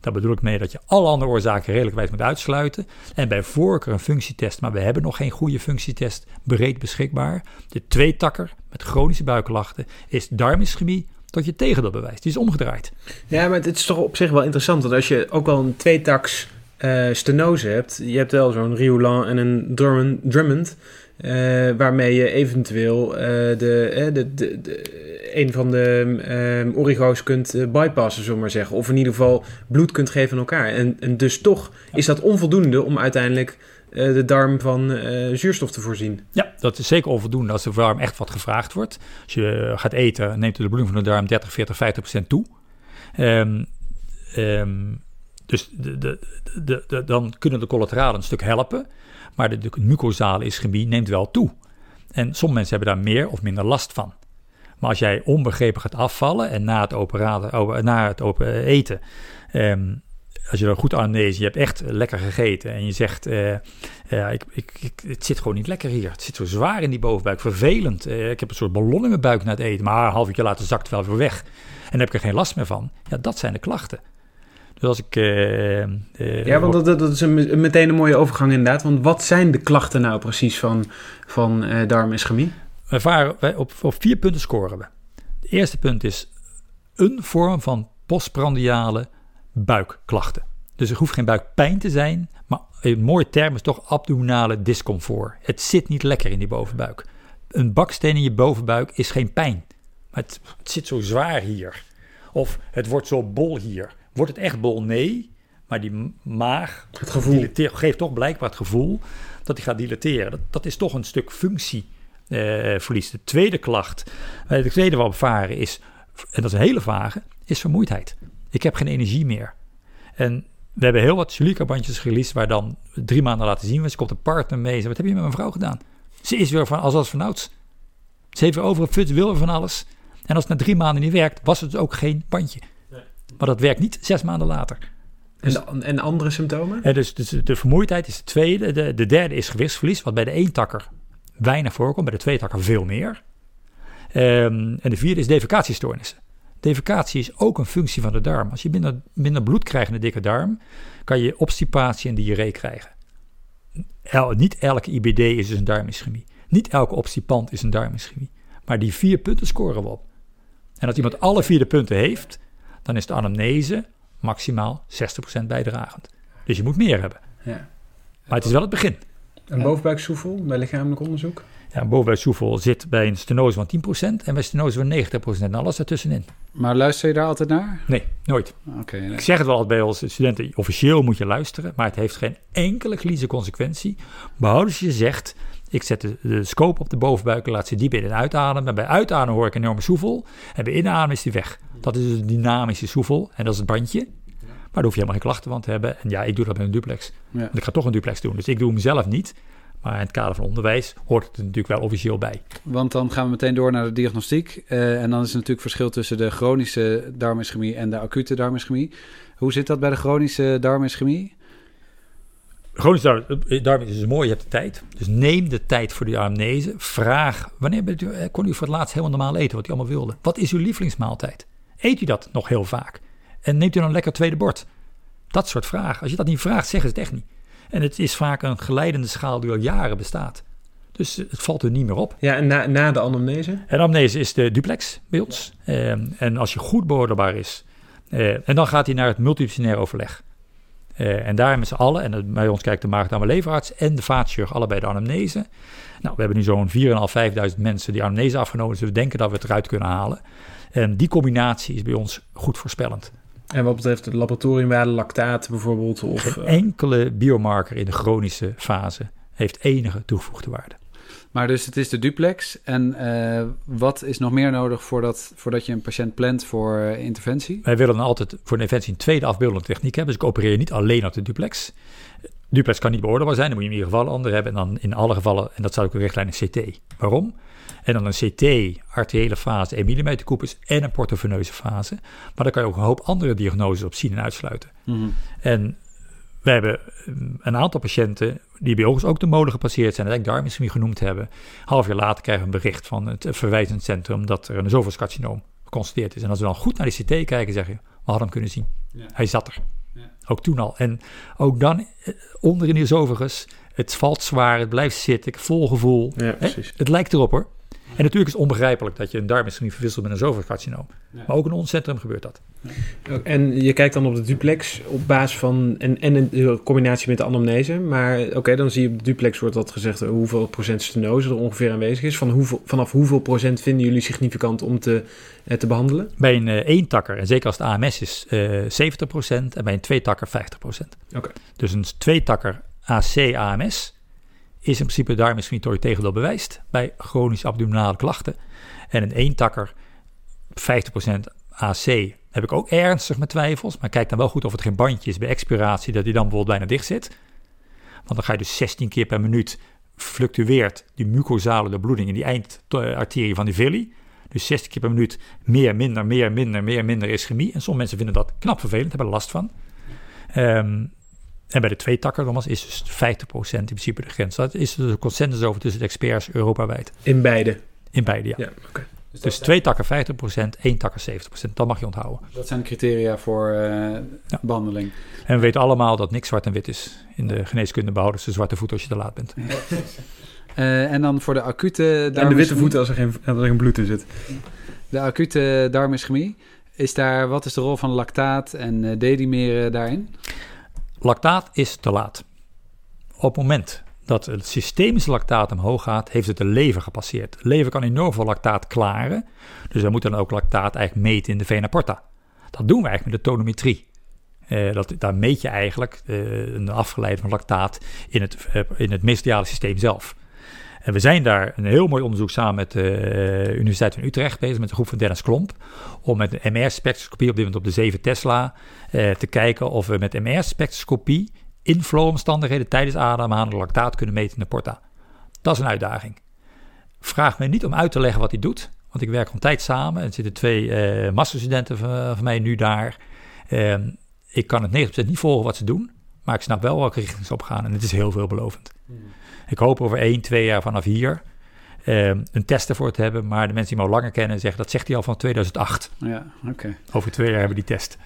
Daar bedoel ik mee dat je alle andere oorzaken redelijkwijs moet uitsluiten. En bij voorkeur een functietest, maar we hebben nog geen goede functietest breed beschikbaar. De tweetakker met chronische buikklachten is darmischemie tot je het tegendeel bewijst. Die is omgedraaid. Ja, maar het is toch op zich wel interessant. Want als je ook wel een tweetaks eh stenose hebt. Je hebt wel zo'n Riolan en een Drummond. Drummond eh, waarmee je eventueel eh, de, de, de, de- een van de eh, origo's kunt bypassen, zullen we maar zeggen. Of in ieder geval bloed kunt geven aan elkaar. En, en dus toch is dat onvoldoende om uiteindelijk de darm van eh, zuurstof te voorzien. Ja, dat is zeker onvoldoende als de darm echt wat gevraagd wordt. Als je gaat eten, neemt de bloeding van de darm 30, 40, 50 procent toe. Ehm, ehm, dus de, de, de, de- dan kunnen de collateralen een stuk helpen. Maar de, de mucosale ischemie neemt wel toe. En sommige mensen hebben daar meer of minder last van. Maar als jij onbegrepen gaat afvallen en na het, operaten, o- na het open eten, ehm, als je dan goed anamnese, je hebt echt lekker gegeten en je zegt, ja, ik, ik, ik, het zit gewoon niet lekker hier. Het zit zo zwaar in die bovenbuik, vervelend. Eh, ik heb een soort ballon in mijn buik na het eten, maar een half uurtje later zakt het wel weer weg. En dan heb ik er geen last meer van. Ja, dat zijn de klachten. Dus als ik... Ja, want dat, dat, is een, meteen een mooie overgang inderdaad. Want wat zijn de klachten nou precies van, van darmischemie? wij varen, wij op, op vier punten scoren we. Het eerste punt is een vorm van postprandiale buikklachten. Dus er hoeft geen buikpijn te zijn, maar een mooie term is toch abdominale discomfort. Het zit niet lekker in die bovenbuik. Een baksteen in je bovenbuik is geen pijn, maar het, het zit zo zwaar hier. Of het wordt zo bol hier. Wordt het echt bol? Nee, maar die maag Het gevoel. geeft toch blijkbaar het gevoel dat hij gaat dilateren. Dat, dat is toch een stuk functieverlies. de tweede klacht, eh, de tweede we varen is, en dat is een hele vage, is vermoeidheid. Ik heb geen energie meer. En we hebben heel wat Julika-bandjes waar dan drie maanden laten zien. Ze komt een partner mee. Ze, wat heb je met mijn vrouw gedaan? Ze is weer van als als vanouds. Ze heeft weer over een fut, wil weer van alles. En als het na drie maanden niet werkt, was het ook geen bandje. Maar dat werkt niet zes maanden later. En, de- en andere symptomen? Dus, dus de vermoeidheid is de tweede. De, de derde is gewichtsverlies, wat bij de eentakker weinig voorkomt, bij de tweetakker veel meer. Ehm, en de vierde is defecatiestoornissen. Defecatie is ook een functie van de darm. Als je minder, minder bloed krijgt in de dikke darm, kan je obstipatie en diarree krijgen. El- niet elke IBD is dus een darmischemie. Niet elke obstipant is een darmischemie. Maar die vier punten scoren we op. En als iemand alle vier de punten heeft, dan is de anamnese maximaal 60% bijdragend. Dus je moet meer hebben. Ja. Maar het is wel het begin. Een bovenbuiksoevel bij lichamelijk onderzoek? Ja, soevel zit bij een stenose van 10% en bij stenose van 90% en alles ertussenin. Maar luister je daar altijd naar? Nee, nooit. Oké, nee. Ik zeg het wel altijd bij onze studenten, officieel moet je luisteren, maar het heeft geen enkele klinische consequentie. Behalve als je zegt, ik zet de, de scope op de bovenbuik en laat ze diep in en uitademen. En bij uitademen hoor ik een enorme soevel en bij inademen is die weg. Dat is dus een dynamische soevel en dat is het bandje. Maar daar hoef je helemaal geen klachten van te hebben. En ja, ik doe dat met een duplex. Ja. Want ik ga toch een duplex doen, dus ik doe hem zelf niet. Maar in het kader van onderwijs hoort het er natuurlijk wel officieel bij. Want dan gaan we meteen door naar de diagnostiek. Eh, en dan is er natuurlijk verschil tussen de chronische darmischemie en de acute darmischemie. Hoe zit dat bij de chronische darmischemie? Chronische darm, eh, darm is dus mooi, je hebt de tijd. Dus neem de tijd voor die anamnese. Vraag, wanneer bent u, eh, kon u voor het laatst helemaal normaal eten wat u allemaal wilde? Wat is uw lievelingsmaaltijd? Eet u dat nog heel vaak? En neemt u dan lekker tweede bord? Dat soort vragen. Als je dat niet vraagt, zeggen ze het echt niet. En het is vaak een geleidende schaal die al jaren bestaat. Dus het valt er niet meer op. Ja, en na, na de anamnese? En amnese is de duplex bij ons. Ehm, en als je goed beoordeelbaar is, eh, en dan gaat hij naar het multidisciplinair overleg. Eh, en daar met z'n allen, en bij ons kijkt de maag- en leverarts en de vaatchirurg allebei de anamnese. Nou, we hebben nu zo'n 4.500, 5.000 mensen die anamnese afgenomen, dus we denken dat we het eruit kunnen halen. En die combinatie is bij ons goed voorspellend. En wat betreft de laboratoriumwaarde, lactaat bijvoorbeeld? Of, Geen eh, enkele biomarker in de chronische fase heeft enige toegevoegde waarde. Maar dus het is de duplex. En eh, wat is nog meer nodig voordat, voordat je een patiënt plant voor eh, interventie? Wij willen altijd voor een interventie een tweede afbeeldende techniek hebben. Dus ik opereer niet alleen op de duplex. Duplex kan niet beoordeelbaar zijn, dan moet je in ieder geval een ander hebben. En dan in alle gevallen, en dat staat ook in richtlijn, een CT. Waarom? En dan een CT, arteriële fase, 1 mm koepels en een portoveneuze fase. Maar daar kan je ook een hoop andere diagnoses op zien en uitsluiten. Mhm. En we hebben mm, een aantal patiënten die bij ons ook de molen gepasseerd zijn, en eigenlijk darmischemie genoemd hebben. Half jaar later krijgen we een bericht van het verwijzend centrum dat er een zovelscarcinoom geconstateerd is. En als we dan goed naar die CT kijken, zeggen we, we hadden hem kunnen zien. Ja. Hij zat er. Ja. Ook toen al. En ook dan, eh, onder in die esophagus, het valt zwaar, het blijft zitten, vol gevoel. Ja, Hè? precies. Het lijkt erop hoor. En natuurlijk is het onbegrijpelijk dat je een darmischemie verwisselt met een zovelscarcinoom. Ja. Maar ook in ons centrum gebeurt dat. En je kijkt dan op de duplex op basis van en, en een combinatie met de anamnese. Maar oké, dan zie je op de duplex wordt dat gezegd eh, hoeveel procent stenose er ongeveer aanwezig is. Van hoeveel, vanaf hoeveel procent vinden jullie significant om te, eh, te behandelen? Bij een eh, één-takker, en zeker als het AMS is, eh 70% en bij een tweetakker 50%. Oké. Dus een tweetakker AC-AMS is in principe je tegendeel bewijst bij chronische abdominale klachten. En een één-takker 50% AC heb ik ook ernstig met twijfels, maar kijk dan wel goed of het geen bandje is bij expiratie, dat die dan bijvoorbeeld bijna dicht zit. Want dan ga je dus 16 keer per minuut fluctueert die mucosale de bloeding in die eindarterie van die villi. Dus 60 keer per minuut meer, minder, meer, minder, meer, minder ischemie. En sommige mensen vinden dat knap vervelend, hebben last van. Ehm, en bij de twee takken nogmaals is dus 50% in principe de grens. Dat is dus een consensus over tussen de experts Europa-wijd. In beide. In beide, ja. Ja, oké. Dus twee takken 50%, één takker 70%. Dat mag je onthouden. Dat zijn de criteria voor eh, behandeling. En we weten allemaal dat niks zwart en wit is. In de geneeskunde behouden ze zwarte voet als je te laat bent. Eh, en dan voor de acute En de witte voeten als er geen, als er geen bloed in zit. De acute darmischemie. Is daar, wat is de rol van lactaat en eh dedimeren daarin? Lactaat is te laat. Op het moment dat het systemische lactaat omhoog gaat, heeft het de lever gepasseerd. De lever kan enorm veel lactaat klaren. Dus we moeten dan ook lactaat eigenlijk meten in de vena porta. Dat doen we eigenlijk met de tonometrie. Eh, dat, daar meet je eigenlijk eh, een afgeleide van lactaat in het, eh, in het systeem zelf. En we zijn daar een heel mooi onderzoek samen met de Universiteit van Utrecht bezig, met een groep van Dennis Klomp, om met de MR-spectroscopie op dit moment op de 7 Tesla eh, te kijken of we met MR-spectroscopie in flow-omstandigheden tijdens ademhalen lactaat kunnen meten in de porta. Dat is een uitdaging. Vraag me niet om uit te leggen wat hij doet, want ik werk een tijd samen. Er zitten twee eh masterstudenten van, mij nu daar. Ehm, ik kan het 90% niet volgen wat ze doen, maar ik snap wel welke richting ze op gaan en het is heel veelbelovend. Ik hoop over één, twee jaar vanaf hier ehm, een test ervoor te hebben, maar de mensen die me al langer kennen zeggen dat zegt hij al van 2008. Ja, oké. Over twee jaar hebben we die test.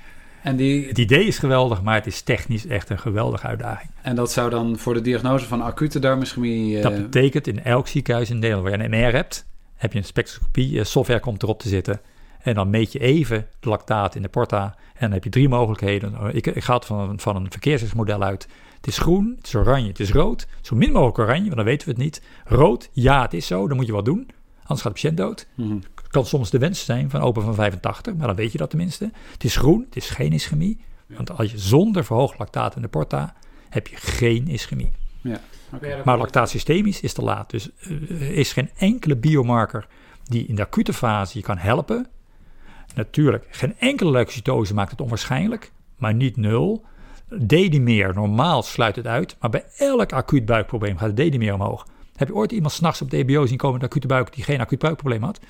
En, die, Het idee is geweldig, maar het is technisch echt een geweldige uitdaging. en dat zou dan voor de diagnose van acute darmischemie... eh, Dat betekent in elk ziekenhuis in Nederland waar je een MR hebt, heb je een spectroscopie, eh, software komt erop te zitten. En dan meet je even de lactaat in de porta. En dan heb je drie mogelijkheden. Ik, ik ga het van, van een verkeersmodel uit. Het is groen, het is oranje, het is rood. Zo min mogelijk oranje, want dan weten we het niet. Rood, ja, het is zo, dan moet je wat doen. Anders gaat de patiënt dood. mhm. kan soms de wens zijn van open van 85, maar dan weet je dat tenminste. Het is groen, het is geen ischemie. Want als je zonder verhoogd lactaat in de porta, heb je geen ischemie. Oké. Maar lactaat systemisch is te laat. Dus eh, er is geen enkele biomarker die in de acute fase je kan helpen. Natuurlijk, geen enkele leukocytose maakt het onwaarschijnlijk, maar niet nul. Dedimer, normaal sluit het uit, maar bij elk acuut buikprobleem gaat het dedimer omhoog. Heb je ooit iemand s'nachts op de EBO zien komen met acute buik die geen acuut buikprobleem had?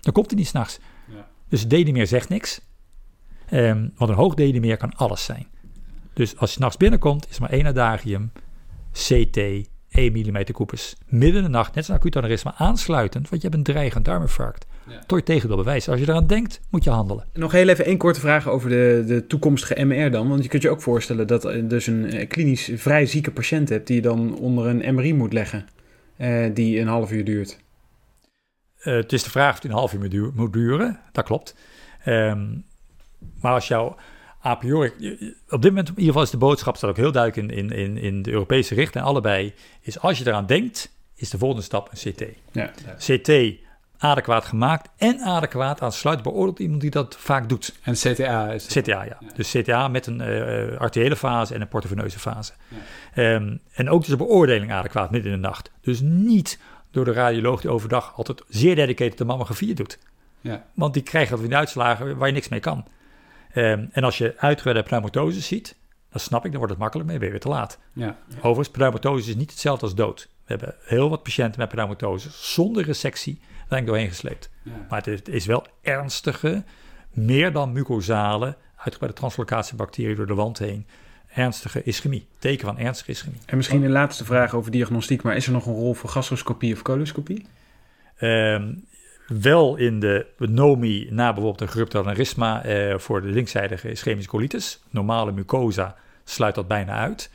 Dan komt hij niet s'nachts. Ja. Dus dedimer zegt niks. Ehm, want een hoog dedimer kan alles zijn. Dus als je s'nachts binnenkomt, is er maar één adagium. CT, 1 mm koepers. Midden in de nacht, net zo'n acuut aneurysma, aansluitend, want je hebt een dreigend darminfarct. Ja. Tot je tegendeel bewijst. Als je eraan denkt, moet je handelen. Nog heel even één korte vraag over de, de toekomstige MR dan. Want je kunt je ook voorstellen dat je dus een eh, klinisch vrij zieke patiënt hebt... die je dan onder een MRI moet leggen, eh, die een half uur duurt. Eh, het is de vraag of het een half uur moet duur- moet duren. Dat klopt. Ehm, maar als jouw a priori... Op dit moment in ieder geval is de boodschap... staat ook heel duidelijk in, in, in, in de Europese richting... allebei, is als je eraan denkt... is de volgende stap een CT. Ja. CT adequaat gemaakt en adequaat aansluit beoordeelt iemand die dat vaak doet. En CTA is CTA, ja. Dus CTA met een eh arteriële fase en een portoveneuze fase. Ehm, en ook dus de beoordeling adequaat midden in de nacht. Dus niet door de radioloog die overdag altijd zeer dedicated de mammografie doet. Ja. Want die krijgt dat weer uitslagen waar je niks mee kan. Ehm, en als je uitgebreide pneumatosis ziet, Dan snap ik, dan wordt het makkelijk, maar je bent weer te laat. Ja. Overigens, pneumatosis is niet hetzelfde als dood. We hebben heel wat patiënten met pneumatosis zonder resectie daar doorheen gesleept. Ja. Maar het is wel ernstige, meer dan mucosale, uitgebreide translocatiebacteriën door de wand heen. Ernstige ischemie. Teken van ernstige ischemie. En misschien een laatste vraag over diagnostiek, maar is er nog een rol voor gastroscopie of coloscopie? Ehm, wel in de NOMI na bijvoorbeeld een gerupte aneurysma eh, voor de linkzijdige ischemische colitis. Normale mucosa sluit dat bijna uit.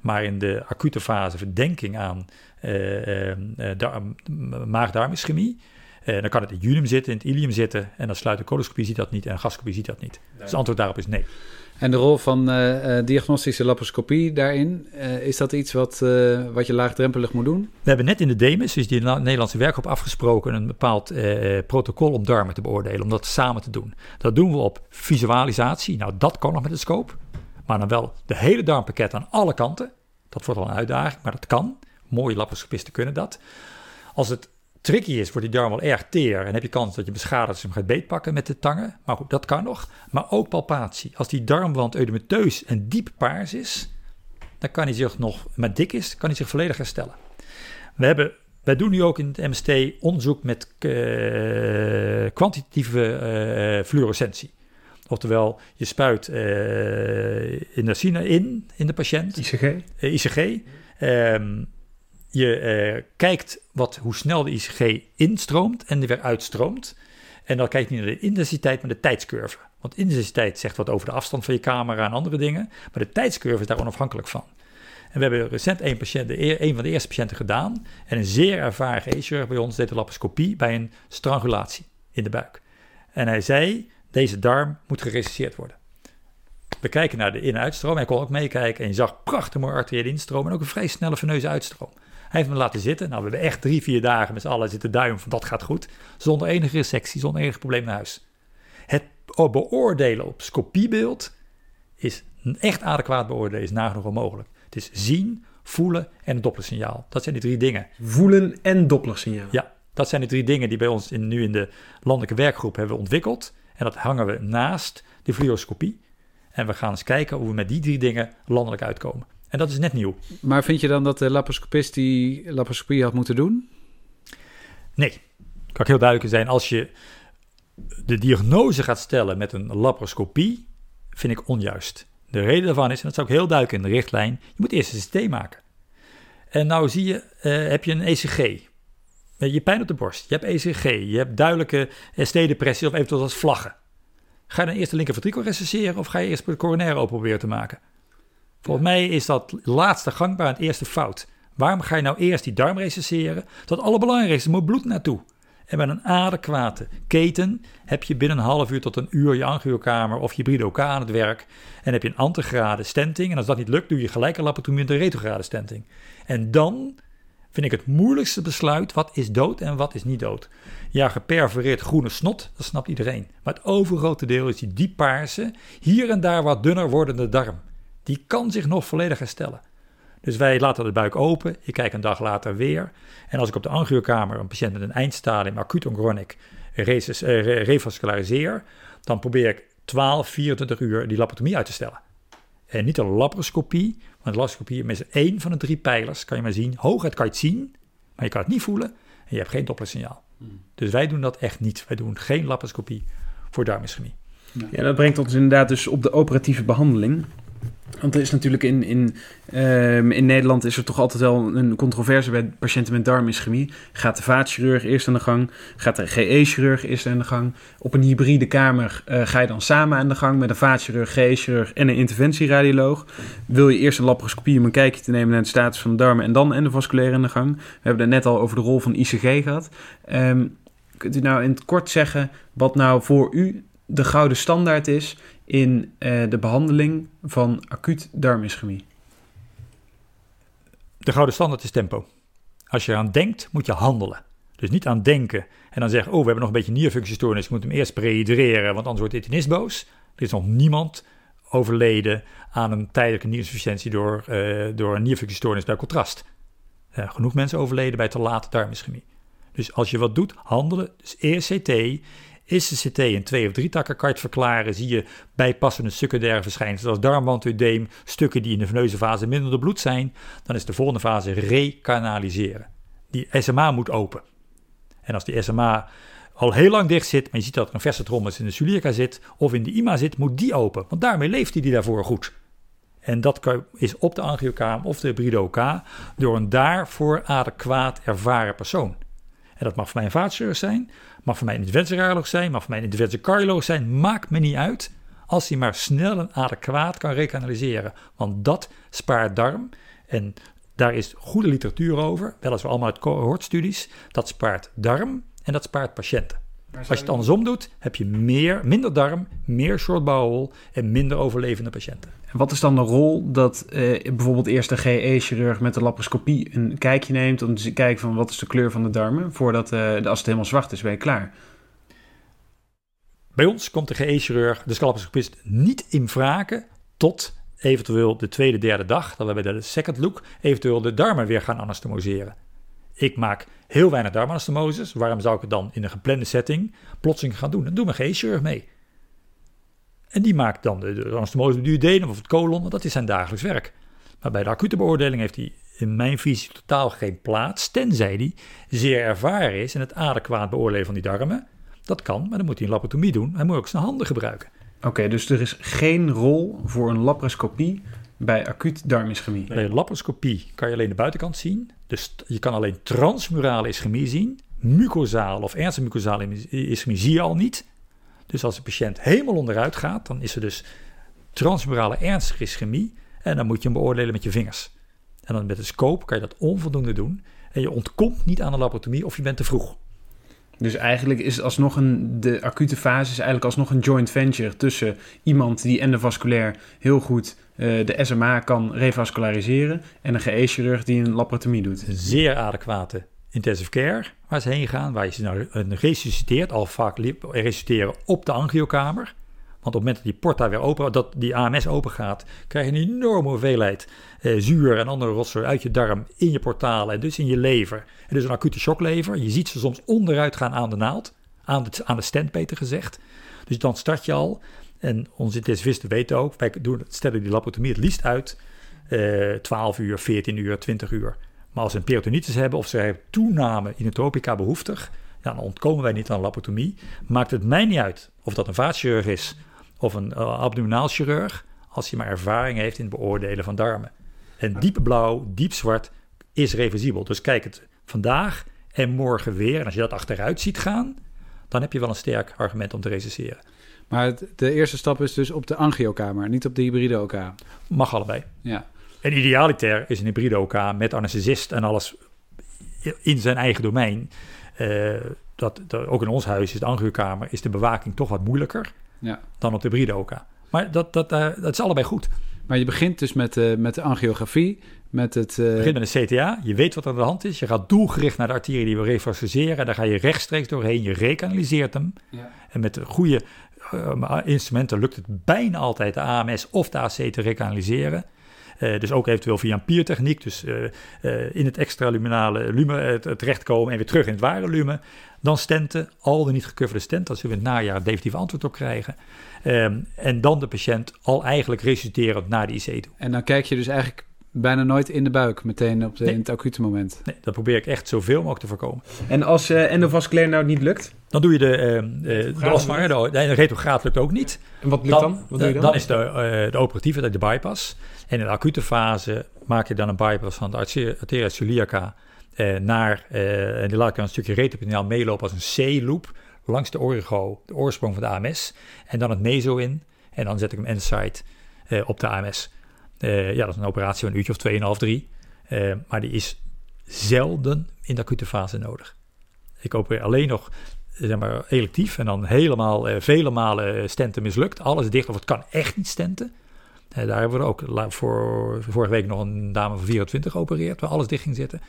Maar in de acute fase verdenking aan eh, eh, darm- maag-darmischemie. Eh, dan kan het in het junium zitten, in het ilium zitten. En dan sluit de coloscopie ziet dat niet en de gastroscopie ziet dat niet. Dus het antwoord daarop is nee. En de rol van eh, eh, diagnostische laparoscopie daarin, eh, is dat iets wat, eh, wat je laagdrempelig moet doen? We hebben net in de DEMIS, dus die Nederlandse werkgroep, afgesproken een bepaald eh, protocol om darmen te beoordelen, om dat samen te doen. Dat doen we op visualisatie. Nou, dat kan nog met de scope, maar dan wel de hele darmpakket aan alle kanten. Dat wordt wel een uitdaging, maar dat kan. Mooie laparoscopisten kunnen dat. Als het tricky is, wordt die darm wel erg teer en heb je kans dat je beschadigd hem gaat beetpakken met de tangen. Maar goed, dat kan nog. Maar ook palpatie. Als die darmwand eudemeteus en diep paars is, dan kan hij zich nog, maar dik is, kan hij zich volledig herstellen. We hebben, wij doen nu ook in het MST onderzoek met eh, kwantitatieve eh, fluorescentie. Oftewel, je spuit eh indocine in, in de patiënt, ICG? ICG. Je eh, kijkt wat, hoe snel de ICG instroomt en er weer uitstroomt. En dan kijk je niet naar de intensiteit, maar de tijdscurve. Want intensiteit zegt wat over de afstand van je camera en andere dingen. Maar de tijdscurve is daar onafhankelijk van. En we hebben recent een, patiënt, een van de eerste patiënten gedaan. En een zeer ervaren chirurg bij ons deed de laparoscopie bij een strangulatie in de buik. En hij zei, deze darm moet gerecenseerd worden. We kijken naar de in- en uitstroom. Hij kon ook meekijken en je zag prachtig mooi arteriële instroom en ook een vrij snelle veneuze uitstroom. Hij heeft me laten zitten. Nou, we hebben echt drie, vier dagen met z'n allen zitten duimen van dat gaat goed. Zonder enige resectie, zonder enig probleem naar huis. Het beoordelen op scopiebeeld is echt adequaat beoordelen, is nagenoeg onmogelijk. Het is zien, voelen en een dopplersignaal. Dat zijn die drie dingen. Voelen en dopplersignaal. Ja, dat zijn de drie dingen die bij ons in, nu in de landelijke werkgroep hebben ontwikkeld. En dat hangen we naast de fluoroscopie. En we gaan eens kijken hoe we met die drie dingen landelijk uitkomen. En dat is net nieuw. Maar vind je dan dat de laparoscopist die laparoscopie had moeten doen? Nee, kan ik heel duidelijk zijn. Als je de diagnose gaat stellen met een laparoscopie, vind ik onjuist. De reden daarvan is, en dat is ook heel duidelijk in de richtlijn, je moet eerst een CT maken. En nou zie je, eh, heb je een ECG. Eh, Je pijn op de borst, je hebt ECG, je hebt duidelijke ST-depressie of eventueel als vlaggen. Ga je dan eerst de linker ventrikel of ga je eerst de coronaire open proberen te maken? Volgens mij is dat laatste gangbaar het eerste fout. Waarom ga je nou eerst die darm recenseren? Dat allerbelangrijkste, er moet bloed naartoe. En met een adequate keten heb je binnen een half uur tot een uur je angiokamer of je OK aan het werk. En heb je een antegrade stenting. En als dat niet lukt, doe je gelijk een laparotomie met een retrograde stenting. En dan vind ik het moeilijkste besluit, wat is dood en wat is niet dood. Ja, geperforeerd groene snot, dat snapt iedereen. Maar het overgrote deel is die dieppaarse, hier en daar wat dunner wordende darm. Die kan zich nog volledig herstellen. Dus wij laten de buik open. Ik kijk een dag later weer. En als ik op de angiokamer een patiënt met een eindstadium acuut onchronic eh, re- revasculariseer, dan probeer ik 12, 24 uur die laparotomie uit te stellen. En niet een laparoscopie, want de laparoscopie is één van de drie pijlers, kan je maar zien. Hooguit kan je het zien, maar je kan het niet voelen en je hebt geen dopplersignaal. Dus wij doen dat echt niet. Wij doen geen laparoscopie voor darmischemie. Ja, dat brengt ons inderdaad dus op de operatieve behandeling. Want er is natuurlijk in, in, ehm, in Nederland is er toch altijd wel een controverse bij patiënten met darmischemie. Gaat de vaatchirurg eerst aan de gang? Gaat de GE-chirurg eerst aan de gang? Op een hybride kamer eh, ga je dan samen aan de gang met een vaatchirurg, GE-chirurg en een interventieradioloog. Wil je eerst een laparoscopie om een kijkje te nemen naar de status van de darmen en dan endovasculair aan de gang? We hebben het net al over de rol van ICG gehad. Ehm, kunt u nou in het kort zeggen wat nou voor u de gouden standaard is in eh, de behandeling van acuut darmischemie? De gouden standaard is tempo. Als je eraan denkt, moet je handelen. Dus niet aan denken en dan zeggen, oh, we hebben nog een beetje nierfunctiestoornis, ik moet hem eerst prehydreren, want anders wordt de internist boos. Er is nog niemand overleden aan een tijdelijke nierinsufficiëntie door, eh, door een nierfunctiestoornis bij contrast. Genoeg mensen overleden bij te late darmischemie. Dus als je wat doet, handelen. Dus eerst CT, Is de CT in twee of drie takken, kan je verklaren. Zie je bijpassende secundaire verschijnselen zoals darmwandudeem, stukken die in de veneuze fase minder door bloed zijn. Dan is de volgende fase recanaliseren. Die SMA moet open. En als die SMA al heel lang dicht zit, maar je ziet dat er een verse trombus in de sulica zit of in de IMA zit, moet die open. Want daarmee leeft hij die daarvoor goed. En dat is op de angiokamer of de hybride OK door een daarvoor adequaat ervaren persoon. En dat mag voor mij een vaatchirurg zijn, mag voor mij een interventieradioloog zijn, mag voor mij een interventiecardioloog zijn, maakt me niet uit. Als hij maar snel en adequaat kan rekanaliseren. Want dat spaart darm. En daar is goede literatuur over, weliswaar allemaal uit cohortstudies. Dat spaart darm en dat spaart patiënten. Als je het andersom doet, heb je meer, minder darm, meer short bowel en minder overlevende patiënten. Wat is dan de rol dat eh, bijvoorbeeld eerst de GE-chirurg met de laparoscopie een kijkje neemt om te kijken van wat is de kleur van de darmen, voordat uh, als het helemaal zwart is, ben je klaar? Bij ons komt de GE-chirurg, de laparoscopist, niet in vragen tot eventueel de tweede, derde dag, dat we bij de second look eventueel de darmen weer gaan anastomoseren. Ik maak heel weinig darmanastomoses. Waarom zou ik het dan in een geplande setting plotseling gaan doen? Dan doe mijn g mee. En die maakt dan de, de anastomose duodenum of het colon, want dat is zijn dagelijks werk. Maar bij de acute beoordeling heeft hij in mijn visie totaal geen plaats, tenzij hij zeer ervaren is in het adequaat beoordelen van die darmen. Dat kan, maar dan moet hij een laparotomie doen. Hij moet ook zijn handen gebruiken. Oké, dus er is geen rol voor een laparoscopie bij acuut darmischemie. Bij laparoscopie kan je alleen de buitenkant zien. Dus je kan alleen transmurale ischemie zien. Mucosaal of ernstige mucosale ischemie zie je al niet. Dus als de patiënt helemaal onderuit gaat, dan is er dus transmurale ernstige ischemie. En dan moet je hem beoordelen met je vingers. En dan met de scope kan je dat onvoldoende doen. En je ontkomt niet aan de laparotomie of je bent te vroeg. Dus eigenlijk is alsnog een, de acute fase is eigenlijk alsnog een joint venture tussen iemand die endovasculair heel goed uh, de SMA kan revasculariseren en een GE-chirurg die een laparotomie doet. Een zeer adequate intensive care waar ze heen gaan, waar je ze nou resusciteert, al vaak resusciteren op de angiokamer. Want op het moment dat die porta weer open, dat die AMS open gaat, krijg je een enorme hoeveelheid eh, zuur en andere rotzooi uit je darm in je portalen en dus in je lever. En dus een acute shocklever. Je ziet ze soms onderuit gaan aan de naald, aan de, aan de stent beter gezegd. Dus dan start je al. En onze intensivisten weten ook, wij doen, stellen die laparotomie het liefst uit eh, 12 uur, 14 uur, 20 uur. Maar als ze een peritonitis hebben of ze hebben toename in tropica behoeftig, dan ontkomen wij niet aan laparotomie. Maakt het mij niet uit of dat een vaatchirurg is of een uh, abdominaalchirurg, als hij maar ervaring heeft in het beoordelen van darmen. En diep blauw, diep zwart is reversibel. Dus kijk het vandaag en morgen weer. En als je dat achteruit ziet gaan, dan heb je wel een sterk argument om te recenseren. Maar de eerste stap is dus op de angiokamer, niet op de hybride OK. Mag allebei. Ja. En idealiter is een hybride OK met anesthesist en alles in zijn eigen domein. Uh, dat, dat, ook in ons huis is de angiokamer, is de bewaking toch wat moeilijker ja. dan op de hybride OK. Maar dat, dat, uh, dat is allebei goed. Maar je begint dus met, uh, met de angiografie, met het... Uh... Je begint met een CTA, je weet wat er aan de hand is. Je gaat doelgericht naar de arterie die we refasciseren. Daar ga je rechtstreeks doorheen, je rekanaliseert hem. Ja. En met de goede uh, instrumenten lukt het bijna altijd de AMS of de AC te rekanaliseren. Uh, dus ook eventueel via een piertechniek, dus uh, uh, in het extraluminale lumen terechtkomen en weer terug in het ware lumen. Dan stenten, al de niet gecoverde stent, dat zullen we in het najaar definitief antwoord op krijgen. Um, en dan de patiënt al eigenlijk resusciterend naar de IC toe. En dan kijk je dus eigenlijk bijna nooit in de buik, meteen op de, nee. in het acute moment. Nee, dat probeer ik echt zoveel mogelijk te voorkomen. En als uh, endovasculair nou niet lukt? Dan doe je de, uh, uh, de de, de retrograad lukt ook niet. En wat lukt dan? Dan, wat doe je dan? dan is de, de operatieve, de bypass. En in de acute fase maak je dan een bypass van de arteria celiaca naar, en die laat ik een stukje retroperitoneaal meelopen als een C-loop langs de origo, de oorsprong van de AMS. En dan het meso in. En dan zet ik hem inside op de AMS. Uh, ja, dat is een operatie van een uurtje of 2,5, 3. Uh, maar die is zelden in de acute fase nodig. Ik opereer alleen nog zeg maar, electief en dan helemaal uh, vele malen stenten mislukt. Alles dicht of het kan echt niet stenten. daar hebben we ook voor, vorige week nog een dame van 24 geopereerd, waar alles dicht ging zitten.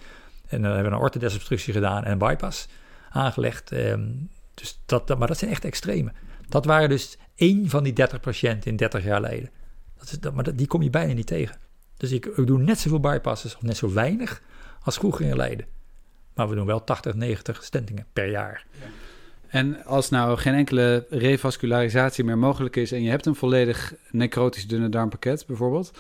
En dan hebben we een orthodesobstructie gedaan en een bypass aangelegd. Ehm, dus dat, dat, maar dat zijn echt extreme. Dat waren dus één van die 30 patiënten in 30 jaar geleden. Dat is, dat, maar die kom je bijna niet tegen. Dus ik, doe net zoveel bypasses, of net zo weinig, als vroeger in Leiden. Maar we doen wel 80, 90 stentingen per jaar. Ja. En als nou geen enkele revascularisatie meer mogelijk is en je hebt een volledig necrotisch dunne darmpakket bijvoorbeeld,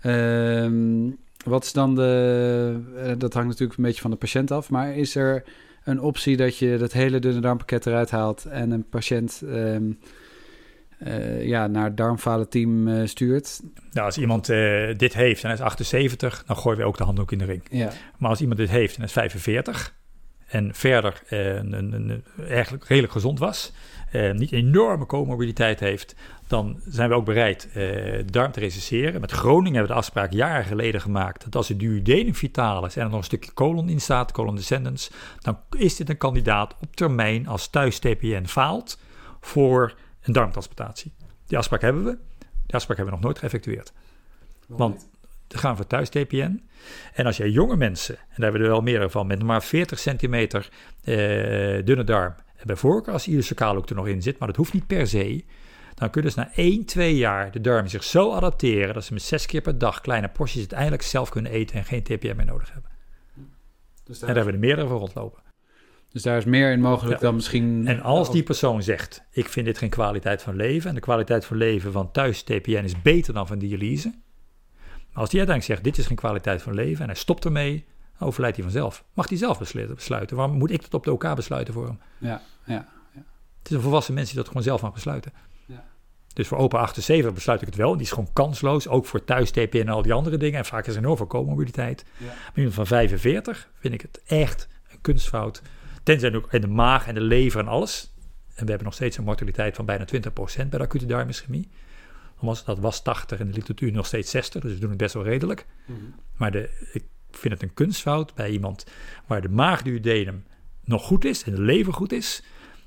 ehm, wat is dan de, eh, dat hangt natuurlijk een beetje van de patiënt af, maar is er een optie dat je dat hele dunne darmpakket eruit haalt en een patiënt ehm, eh, ja, naar het darmfalenteam eh, stuurt? Nou, als iemand eh, dit heeft en hij is 78, dan gooien we ook de handdoek in de ring. Ja, Maar als iemand dit heeft en is 45 en verder een, een, een- eigenlijk redelijk gezond was, niet enorme comorbiditeit heeft, dan zijn we ook bereid de darm te recenseren. Met Groningen hebben we de afspraak jaren geleden gemaakt dat als het duodenum vitalis en er nog een stukje colon in staat, colon descendens, dan is dit een kandidaat op termijn als thuis TPN faalt voor een darmtransplantatie. Die afspraak hebben we. Die afspraak hebben we nog nooit geëffectueerd. Want dan gaan we voor thuis TPN. En als jij jonge mensen, en daar hebben we er wel meer van, met maar 40 centimeter eh, dunne darm, en bij voorkeur als ileocecaal ook er nog in zit, maar dat hoeft niet per se, dan kunnen ze na 1, 2 jaar de darm zich zo adapteren dat ze met zes keer per dag kleine porties uiteindelijk zelf kunnen eten en geen TPN meer nodig hebben. dus, En daar hebben we er meerdere voor rondlopen. Dus daar is meer in mogelijk Ja. dan misschien... En als die persoon zegt, ik vind dit geen kwaliteit van leven en de kwaliteit van leven van thuis TPN is beter dan van dialyse. Maar als die uiteindelijk zegt, dit is geen kwaliteit van leven en hij stopt ermee, dan overlijdt hij vanzelf. Mag hij zelf besluiten. Waarom moet ik dat op de OK besluiten voor hem? Ja, ja. Het is een volwassen mens die dat gewoon zelf mag besluiten. Ja. Dus voor open 78 besluit ik het wel. Die is gewoon kansloos, ook voor thuis TPN en al die andere dingen. En vaak is er enorm veel comorbiditeit. Ja. Maar iemand van 45 vind ik het echt een kunstfout. Tenzij ook in de maag en de lever en alles. En we hebben nog steeds een mortaliteit van bijna 20% bij de acute darmischemie. Omdat dat was 80 en de literatuur nog steeds 60, dus we doen het best wel redelijk. Maar de, ik vind het een kunstfout bij iemand waar de maagduodenum nog goed is en de lever goed is.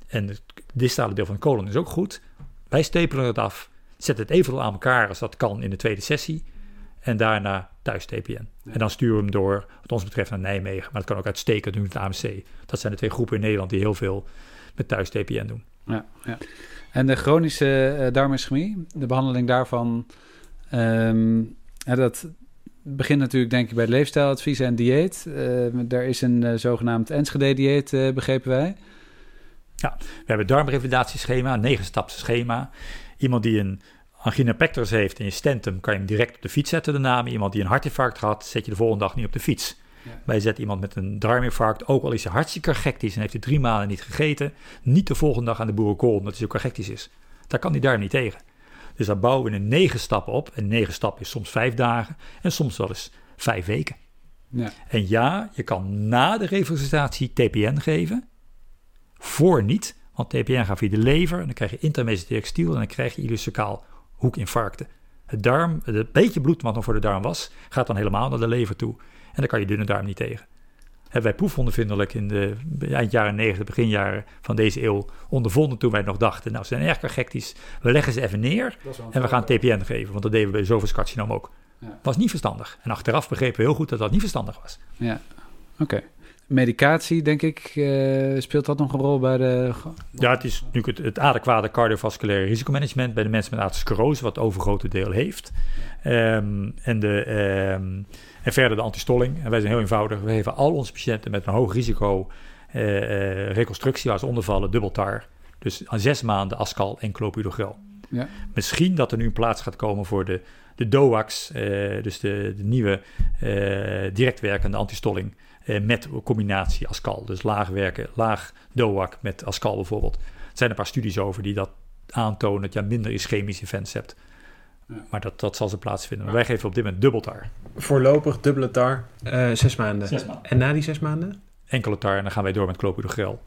En het distale deel van de colon is ook goed. Wij stapelen het af, zetten het evenveel aan elkaar als dat kan in de tweede sessie. En daarna thuis TPN. En dan sturen we hem door, wat ons betreft, naar Nijmegen. Maar dat kan ook uitstekend doen met het AMC. Dat zijn de twee groepen in Nederland die heel veel met thuis TPN doen. Ja, ja. En de chronische eh, darmischemie, de behandeling daarvan, ja, dat begint natuurlijk denk ik bij leefstijladvies en dieet. Eh er is een eh, zogenaamd Enschede-dieet, begrepen wij. We hebben darmrevalidatieschema, een negen-staps schema. Iemand die een angina pectoris heeft en je stent hem, kan je hem direct op de fiets zetten daarna. Maar Iemand die een hartinfarct had, zet je de volgende dag niet op de fiets. Ja. Wij zetten iemand met een darminfarct, ook al is hij hartstikke cachectisch en heeft hij drie maanden niet gegeten, niet de volgende dag aan de boerenkool, omdat hij zo cachectisch is. Daar kan die darm niet tegen. Dus daar bouwen we in negen stappen op. En negen stappen is soms vijf dagen en soms wel eens vijf weken. Ja. En ja, je kan na de revalidatatie TPN geven. Voor niet, want TPN gaat via de lever en dan krijg je intermediate stiel en dan krijg je ileocecaal hoekinfarcten. Het darm, het beetje bloed wat nog voor de darm was, gaat dan helemaal naar de lever toe. En dan kan je dunne darm niet tegen. Hebben wij proefondervindelijk in de eind jaren 90, begin jaren van deze eeuw ondervonden toen wij nog dachten, nou ze zijn erg cachectisch, we leggen ze even neer en we gaan TPN geven, want dat deden we bij zoveel ook. Ja. Was niet verstandig. En achteraf begrepen we heel goed dat dat niet verstandig was. Ja, oké. Medicatie, denk ik, eh, speelt dat nog een rol bij de... Ja, het is natuurlijk het, het adequate cardiovasculaire risicomanagement bij de mensen met atherosclerose, wat het overgrote deel heeft. Ehm, en, de, ehm, en verder de antistolling. En wij zijn heel eenvoudig. We geven al onze patiënten met een hoog risico eh, eh, reconstructie waar ze onder vallen, dubbeltar. Dus aan zes maanden Ascal en clopidogrel. Ja. Misschien dat er nu een plaats gaat komen voor de, de DOAX, dus de, de nieuwe eh, direct werkende antistolling. Eh, met combinatie Ascal. Dus laag werken, laag DOAC met Ascal bijvoorbeeld. Er zijn een paar studies over die dat aantonen dat je minder ischemische events hebt. Ja. Maar dat, dat zal ze plaatsvinden. Maar wij geven op dit moment dubbeltar. Voorlopig dubbele tar, eh, zes maanden. Zes maanden. En na die zes maanden? Enkele tar en dan gaan wij door met clopidogrel.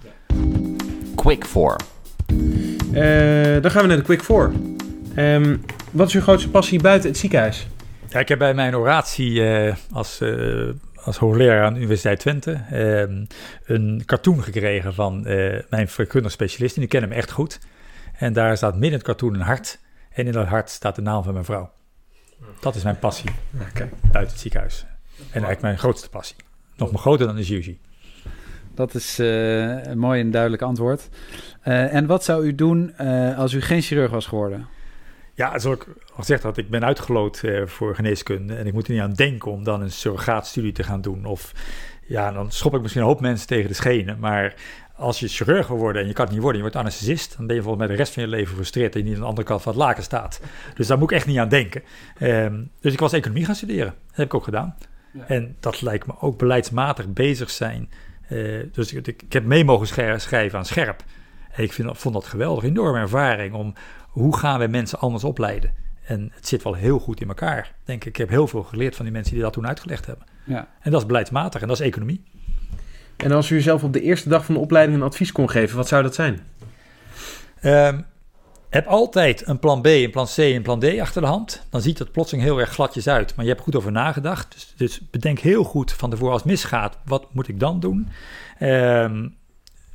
Quick 4. Eh, dan gaan we naar de Quick 4. Ehm, wat is uw grootste passie buiten het ziekenhuis? Ja, ik heb bij mijn oratie eh, als, eh, als hoogleraar aan de Universiteit Twente ehm, een cartoon gekregen van eh, mijn verkundig specialist. En die kennen me echt goed. En daar staat midden in het cartoon een hart. En in dat hart staat de naam van mijn vrouw. Dat is mijn passie Oké. buiten het ziekenhuis. En eigenlijk mijn grootste passie. Nog maar groter dan de chirurgie. Dat is eh, een mooi en duidelijk antwoord. Eh, en wat zou u doen eh, als u geen chirurg was geworden? Ja, zoals ik al gezegd had, ik ben uitgeloot eh, voor geneeskunde. En ik moet er niet aan denken om dan een surrogaatstudie te gaan doen. Of Ja, dan schop ik misschien een hoop mensen tegen de schenen. Maar als je chirurg wil worden en je kan het niet worden, je wordt anesthesist, dan ben je volgens mij de rest van je leven gefrustreerd dat je niet aan de andere kant van het laken staat. Dus daar moet ik echt niet aan denken. Ehm, dus ik was economie gaan studeren. Dat heb ik ook gedaan. Ja. En dat lijkt me ook beleidsmatig bezig zijn. Uh, dus ik, ik, heb mee mogen schrijven aan Scherp. Ik vind, vond dat geweldig, enorme ervaring om hoe gaan we mensen anders opleiden. En het zit wel heel goed in elkaar, denk ik. Ik heb heel veel geleerd van die mensen die dat toen uitgelegd hebben. Ja. En dat is beleidsmatig en dat is economie. En als u zelf op de eerste dag van de opleiding een advies kon geven, wat zou dat zijn? Um, heb altijd een plan B, een plan C en een plan D achter de hand. Dan ziet het plotseling heel erg gladjes uit. Maar je hebt goed over nagedacht. Dus, dus bedenk heel goed van tevoren als het misgaat, wat moet ik dan doen? Um,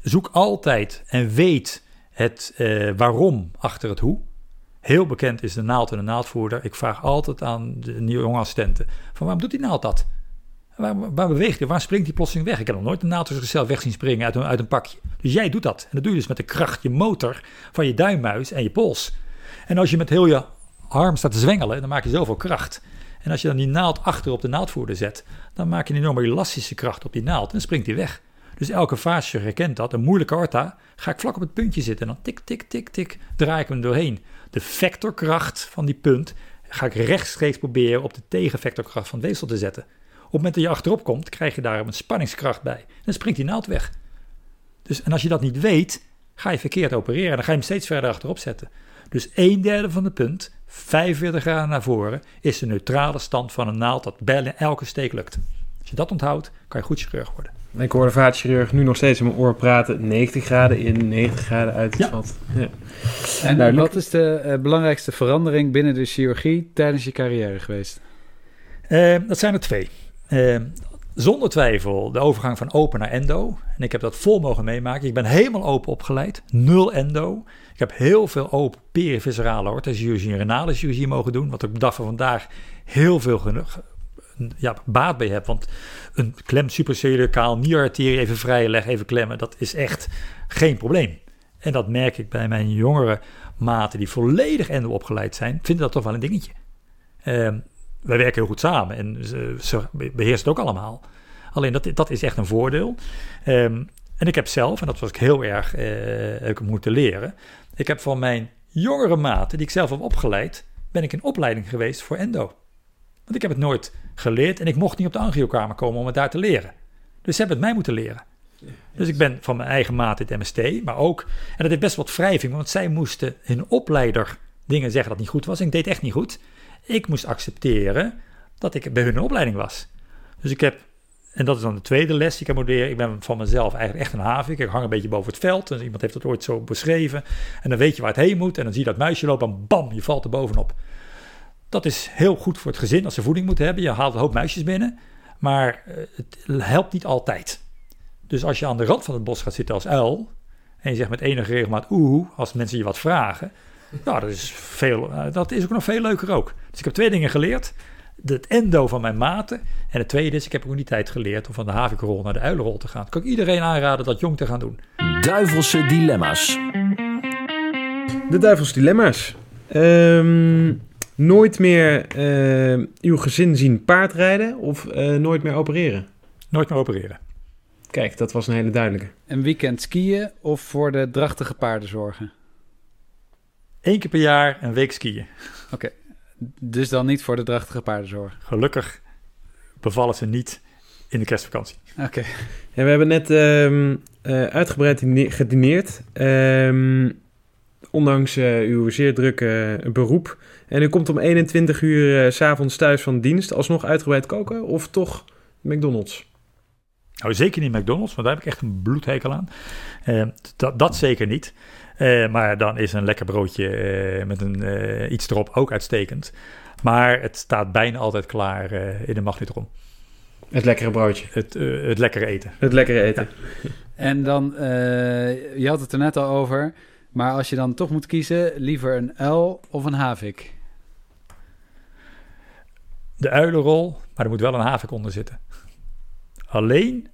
zoek altijd en weet het uh, waarom achter het hoe. Heel bekend is de naald en de naaldvoerder. Ik vraag altijd aan de nieuwe jonge assistenten: van waarom doet die naald dat? Waar, beweegt hij? Waar springt hij plotseling weg? Ik heb nog nooit een naald tussen zichzelf weg zien springen uit een, uit een pakje. Dus jij doet dat. En dat doe je dus met de kracht, je motor van je duimmuis en je pols. En als je met heel je arm staat te zwengelen, dan maak je zoveel kracht. En als je dan die naald achter op de naaldvoerder zet, dan maak je een enorme elastische kracht op die naald en springt hij weg. Dus elke fase herkent dat. Een moeilijke orta, ga ik vlak op het puntje zitten en dan tik, tik, tik, tik, draai ik hem doorheen. De vectorkracht van die punt ga ik rechtstreeks proberen op de tegenvectorkracht van het weefsel te zetten. Op het moment dat je achterop komt, krijg je daar een spanningskracht bij. Dan springt die naald weg. Dus, en als je dat niet weet, ga je verkeerd opereren. Dan ga je hem steeds verder achterop zetten. Dus een derde van de punt, 45 graden naar voren, is de neutrale stand van een naald dat bij elke steek lukt. Als je dat onthoudt, kan je goed chirurg worden. Ik hoor de vaatchirurg nu nog steeds in mijn oor praten. 90 graden in, 90 graden uit het vat. Ja. En wat is de uh, belangrijkste verandering binnen de chirurgie tijdens je carrière geweest? Uh, dat zijn er twee. Uh, zonder twijfel de overgang van open naar endo. En ik heb dat vol mogen meemaken. Ik ben helemaal open opgeleid. Nul endo. Ik heb heel veel open periviscerale orthochirurgie en renale chirurgie mogen doen. Wat ik op de dag van vandaag heel veel ja, baat bij heb. Want een klem supercellulair nierarterie even vrijleggen, even klemmen, dat is echt geen probleem. En dat merk ik bij mijn jongere maten die volledig endo opgeleid zijn, vinden dat toch wel een dingetje. Uh, wij werken heel goed samen en ze, beheersen het ook allemaal. Alleen dat, dat is echt een voordeel. Um, en ik heb zelf, en dat was ik heel erg uh, moeten leren. Ik heb van mijn jongere maten, die ik zelf heb opgeleid, ben ik in opleiding geweest voor endo. Want ik heb het nooit geleerd en ik mocht niet op de angiokamer komen om het daar te leren. Dus ze hebben het mij moeten leren. Dus ik ben van mijn eigen maat het MST, maar ook, en dat heeft best wat wrijving, want zij moesten hun opleider dingen zeggen dat niet goed was. En ik deed echt niet goed. Ik moest accepteren dat ik bij hun opleiding was. Dus ik heb, en dat is dan de tweede les die ik heb moeten leren. Ik ben van mezelf eigenlijk echt een havik. Ik hang een beetje boven het veld. En iemand heeft dat ooit zo beschreven. En dan weet je waar het heen moet. En dan zie je dat muisje lopen en bam, je valt er bovenop. Dat is heel goed voor het gezin als ze voeding moeten hebben. Je haalt een hoop muisjes binnen. Maar eh, het helpt niet altijd. Dus als je aan de rand van het bos gaat zitten als uil. En je zegt met enige regelmaat oeh, als mensen je wat vragen. Nou, dat is, veel, eh, dat is ook nog veel leuker ook. Dus ik heb twee dingen geleerd. Het endo van mijn maten. En het tweede is, ik heb ook die tijd geleerd om van de havikrol naar de uilenrol te gaan. kan ik iedereen aanraden dat jong te gaan doen. Duivelse dilemma's. De duivelse dilemma's. Ehm, nooit meer uh, uw gezin zien paardrijden of uh, nooit meer opereren? Nooit meer opereren. Kijk, dat was een hele duidelijke. Een weekend skiën of voor de drachtige paarden zorgen? Eén keer per jaar een week skiën. Oké, dus dan niet voor de drachtige paardenzorg? Gelukkig bevallen ze niet in de kerstvakantie. Oké. En we hebben net um, uh, uitgebreid gedineerd. Um, ondanks uh, uw zeer drukke beroep. En u komt om 21 uur s s'avonds thuis van dienst. Alsnog uitgebreid koken of toch McDonald's? Nou, zeker niet McDonald's, want daar heb ik echt een bloedhekel aan. dat, dat zeker niet. Uh, maar dan is een lekker broodje uh, met een, uh, iets erop ook uitstekend. Maar het staat bijna altijd klaar in de magnetron. Het lekkere broodje. Het, het lekkere eten. Het lekkere eten. Ja. En dan, je had het er net al over. Maar als je dan toch moet kiezen, liever een uil of een havik? De uilenrol, maar er moet wel een havik onder zitten. Alleen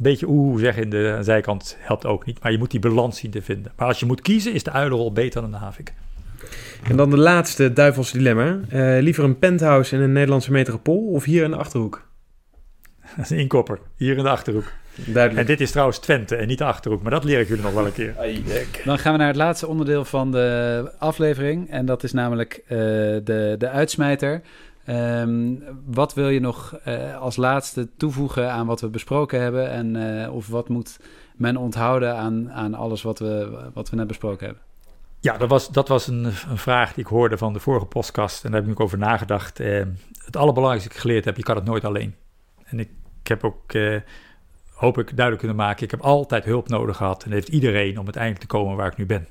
beetje oeh zeggen in de zijkant helpt ook niet. Maar je moet die balans zien te vinden. Maar als je moet kiezen, is de uilenrol beter dan de havik. En dan de laatste duivelse dilemma. Uh, liever een penthouse in een Nederlandse metropool of hier in de Achterhoek? Dat is een inkopper, hier in de Achterhoek. Duidelijk. En dit is trouwens Twente en niet de Achterhoek, maar dat leer ik jullie nog wel een keer. Dan gaan we naar het laatste onderdeel van de aflevering. En dat is namelijk eh, de, de uitsmijter. Ehm, wat wil je nog eh, als laatste toevoegen aan wat we besproken hebben? En, eh, of wat moet men onthouden aan, aan alles wat we, wat we net besproken hebben? Ja, dat was, dat was een, een vraag die ik hoorde van de vorige podcast. En daar heb ik over nagedacht. Eh, het allerbelangrijkste dat ik geleerd heb, je kan het nooit alleen. En ik, heb ook, eh, hoop ik duidelijk kunnen maken, ik heb altijd hulp nodig gehad. En heeft iedereen om uiteindelijk te komen waar ik nu ben.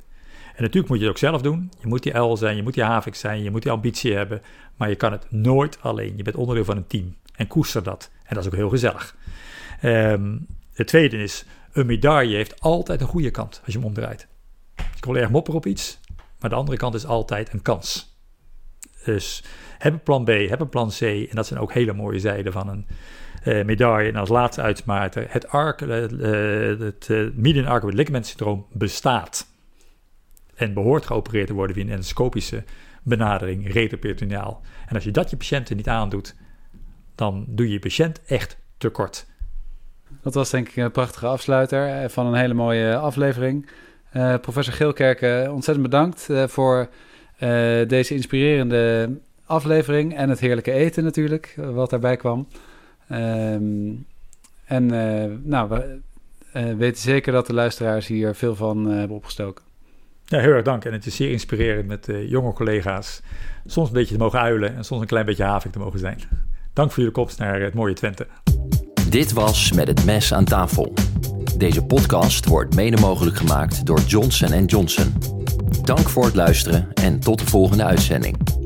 En natuurlijk moet je het ook zelf doen. Je moet die L zijn, je moet die Havik zijn, je moet die ambitie hebben. Maar je kan het nooit alleen. Je bent onderdeel van een team. En koester dat. En dat is ook heel gezellig. Ehm, het tweede is, een medaille heeft altijd een goede kant als je hem omdraait. Kan wel erg mopperen op iets, maar de andere kant is altijd een kans. Dus heb een plan B, heb een plan C. En dat zijn ook hele mooie zijden van een eh, medaille. En als laatste uitsmaarter, het, arc, eh, het uh, median arcuate ligament syndroom bestaat. En behoort geopereerd te worden via een endoscopische benadering, retroperitoneaal. En als je dat je patiënten niet aandoet, dan doe je je patiënt echt tekort. Dat was denk ik een prachtige afsluiter van een hele mooie aflevering. Uh, professor Geelkerk, ontzettend bedankt uh, voor deze inspirerende aflevering en het heerlijke eten natuurlijk, wat daarbij kwam. Um, en nou, we weten zeker dat de luisteraars hier veel van hebben opgestoken. Ja, heel erg dank. En het is zeer inspirerend met jonge collega's. Soms een beetje te mogen uilen en soms een klein beetje havik te mogen zijn. Dank voor jullie komst naar het mooie Twente. Dit was Met het Mes aan tafel. Deze podcast wordt mede mogelijk gemaakt door Johnson Johnson. Dank voor het luisteren en tot de volgende uitzending.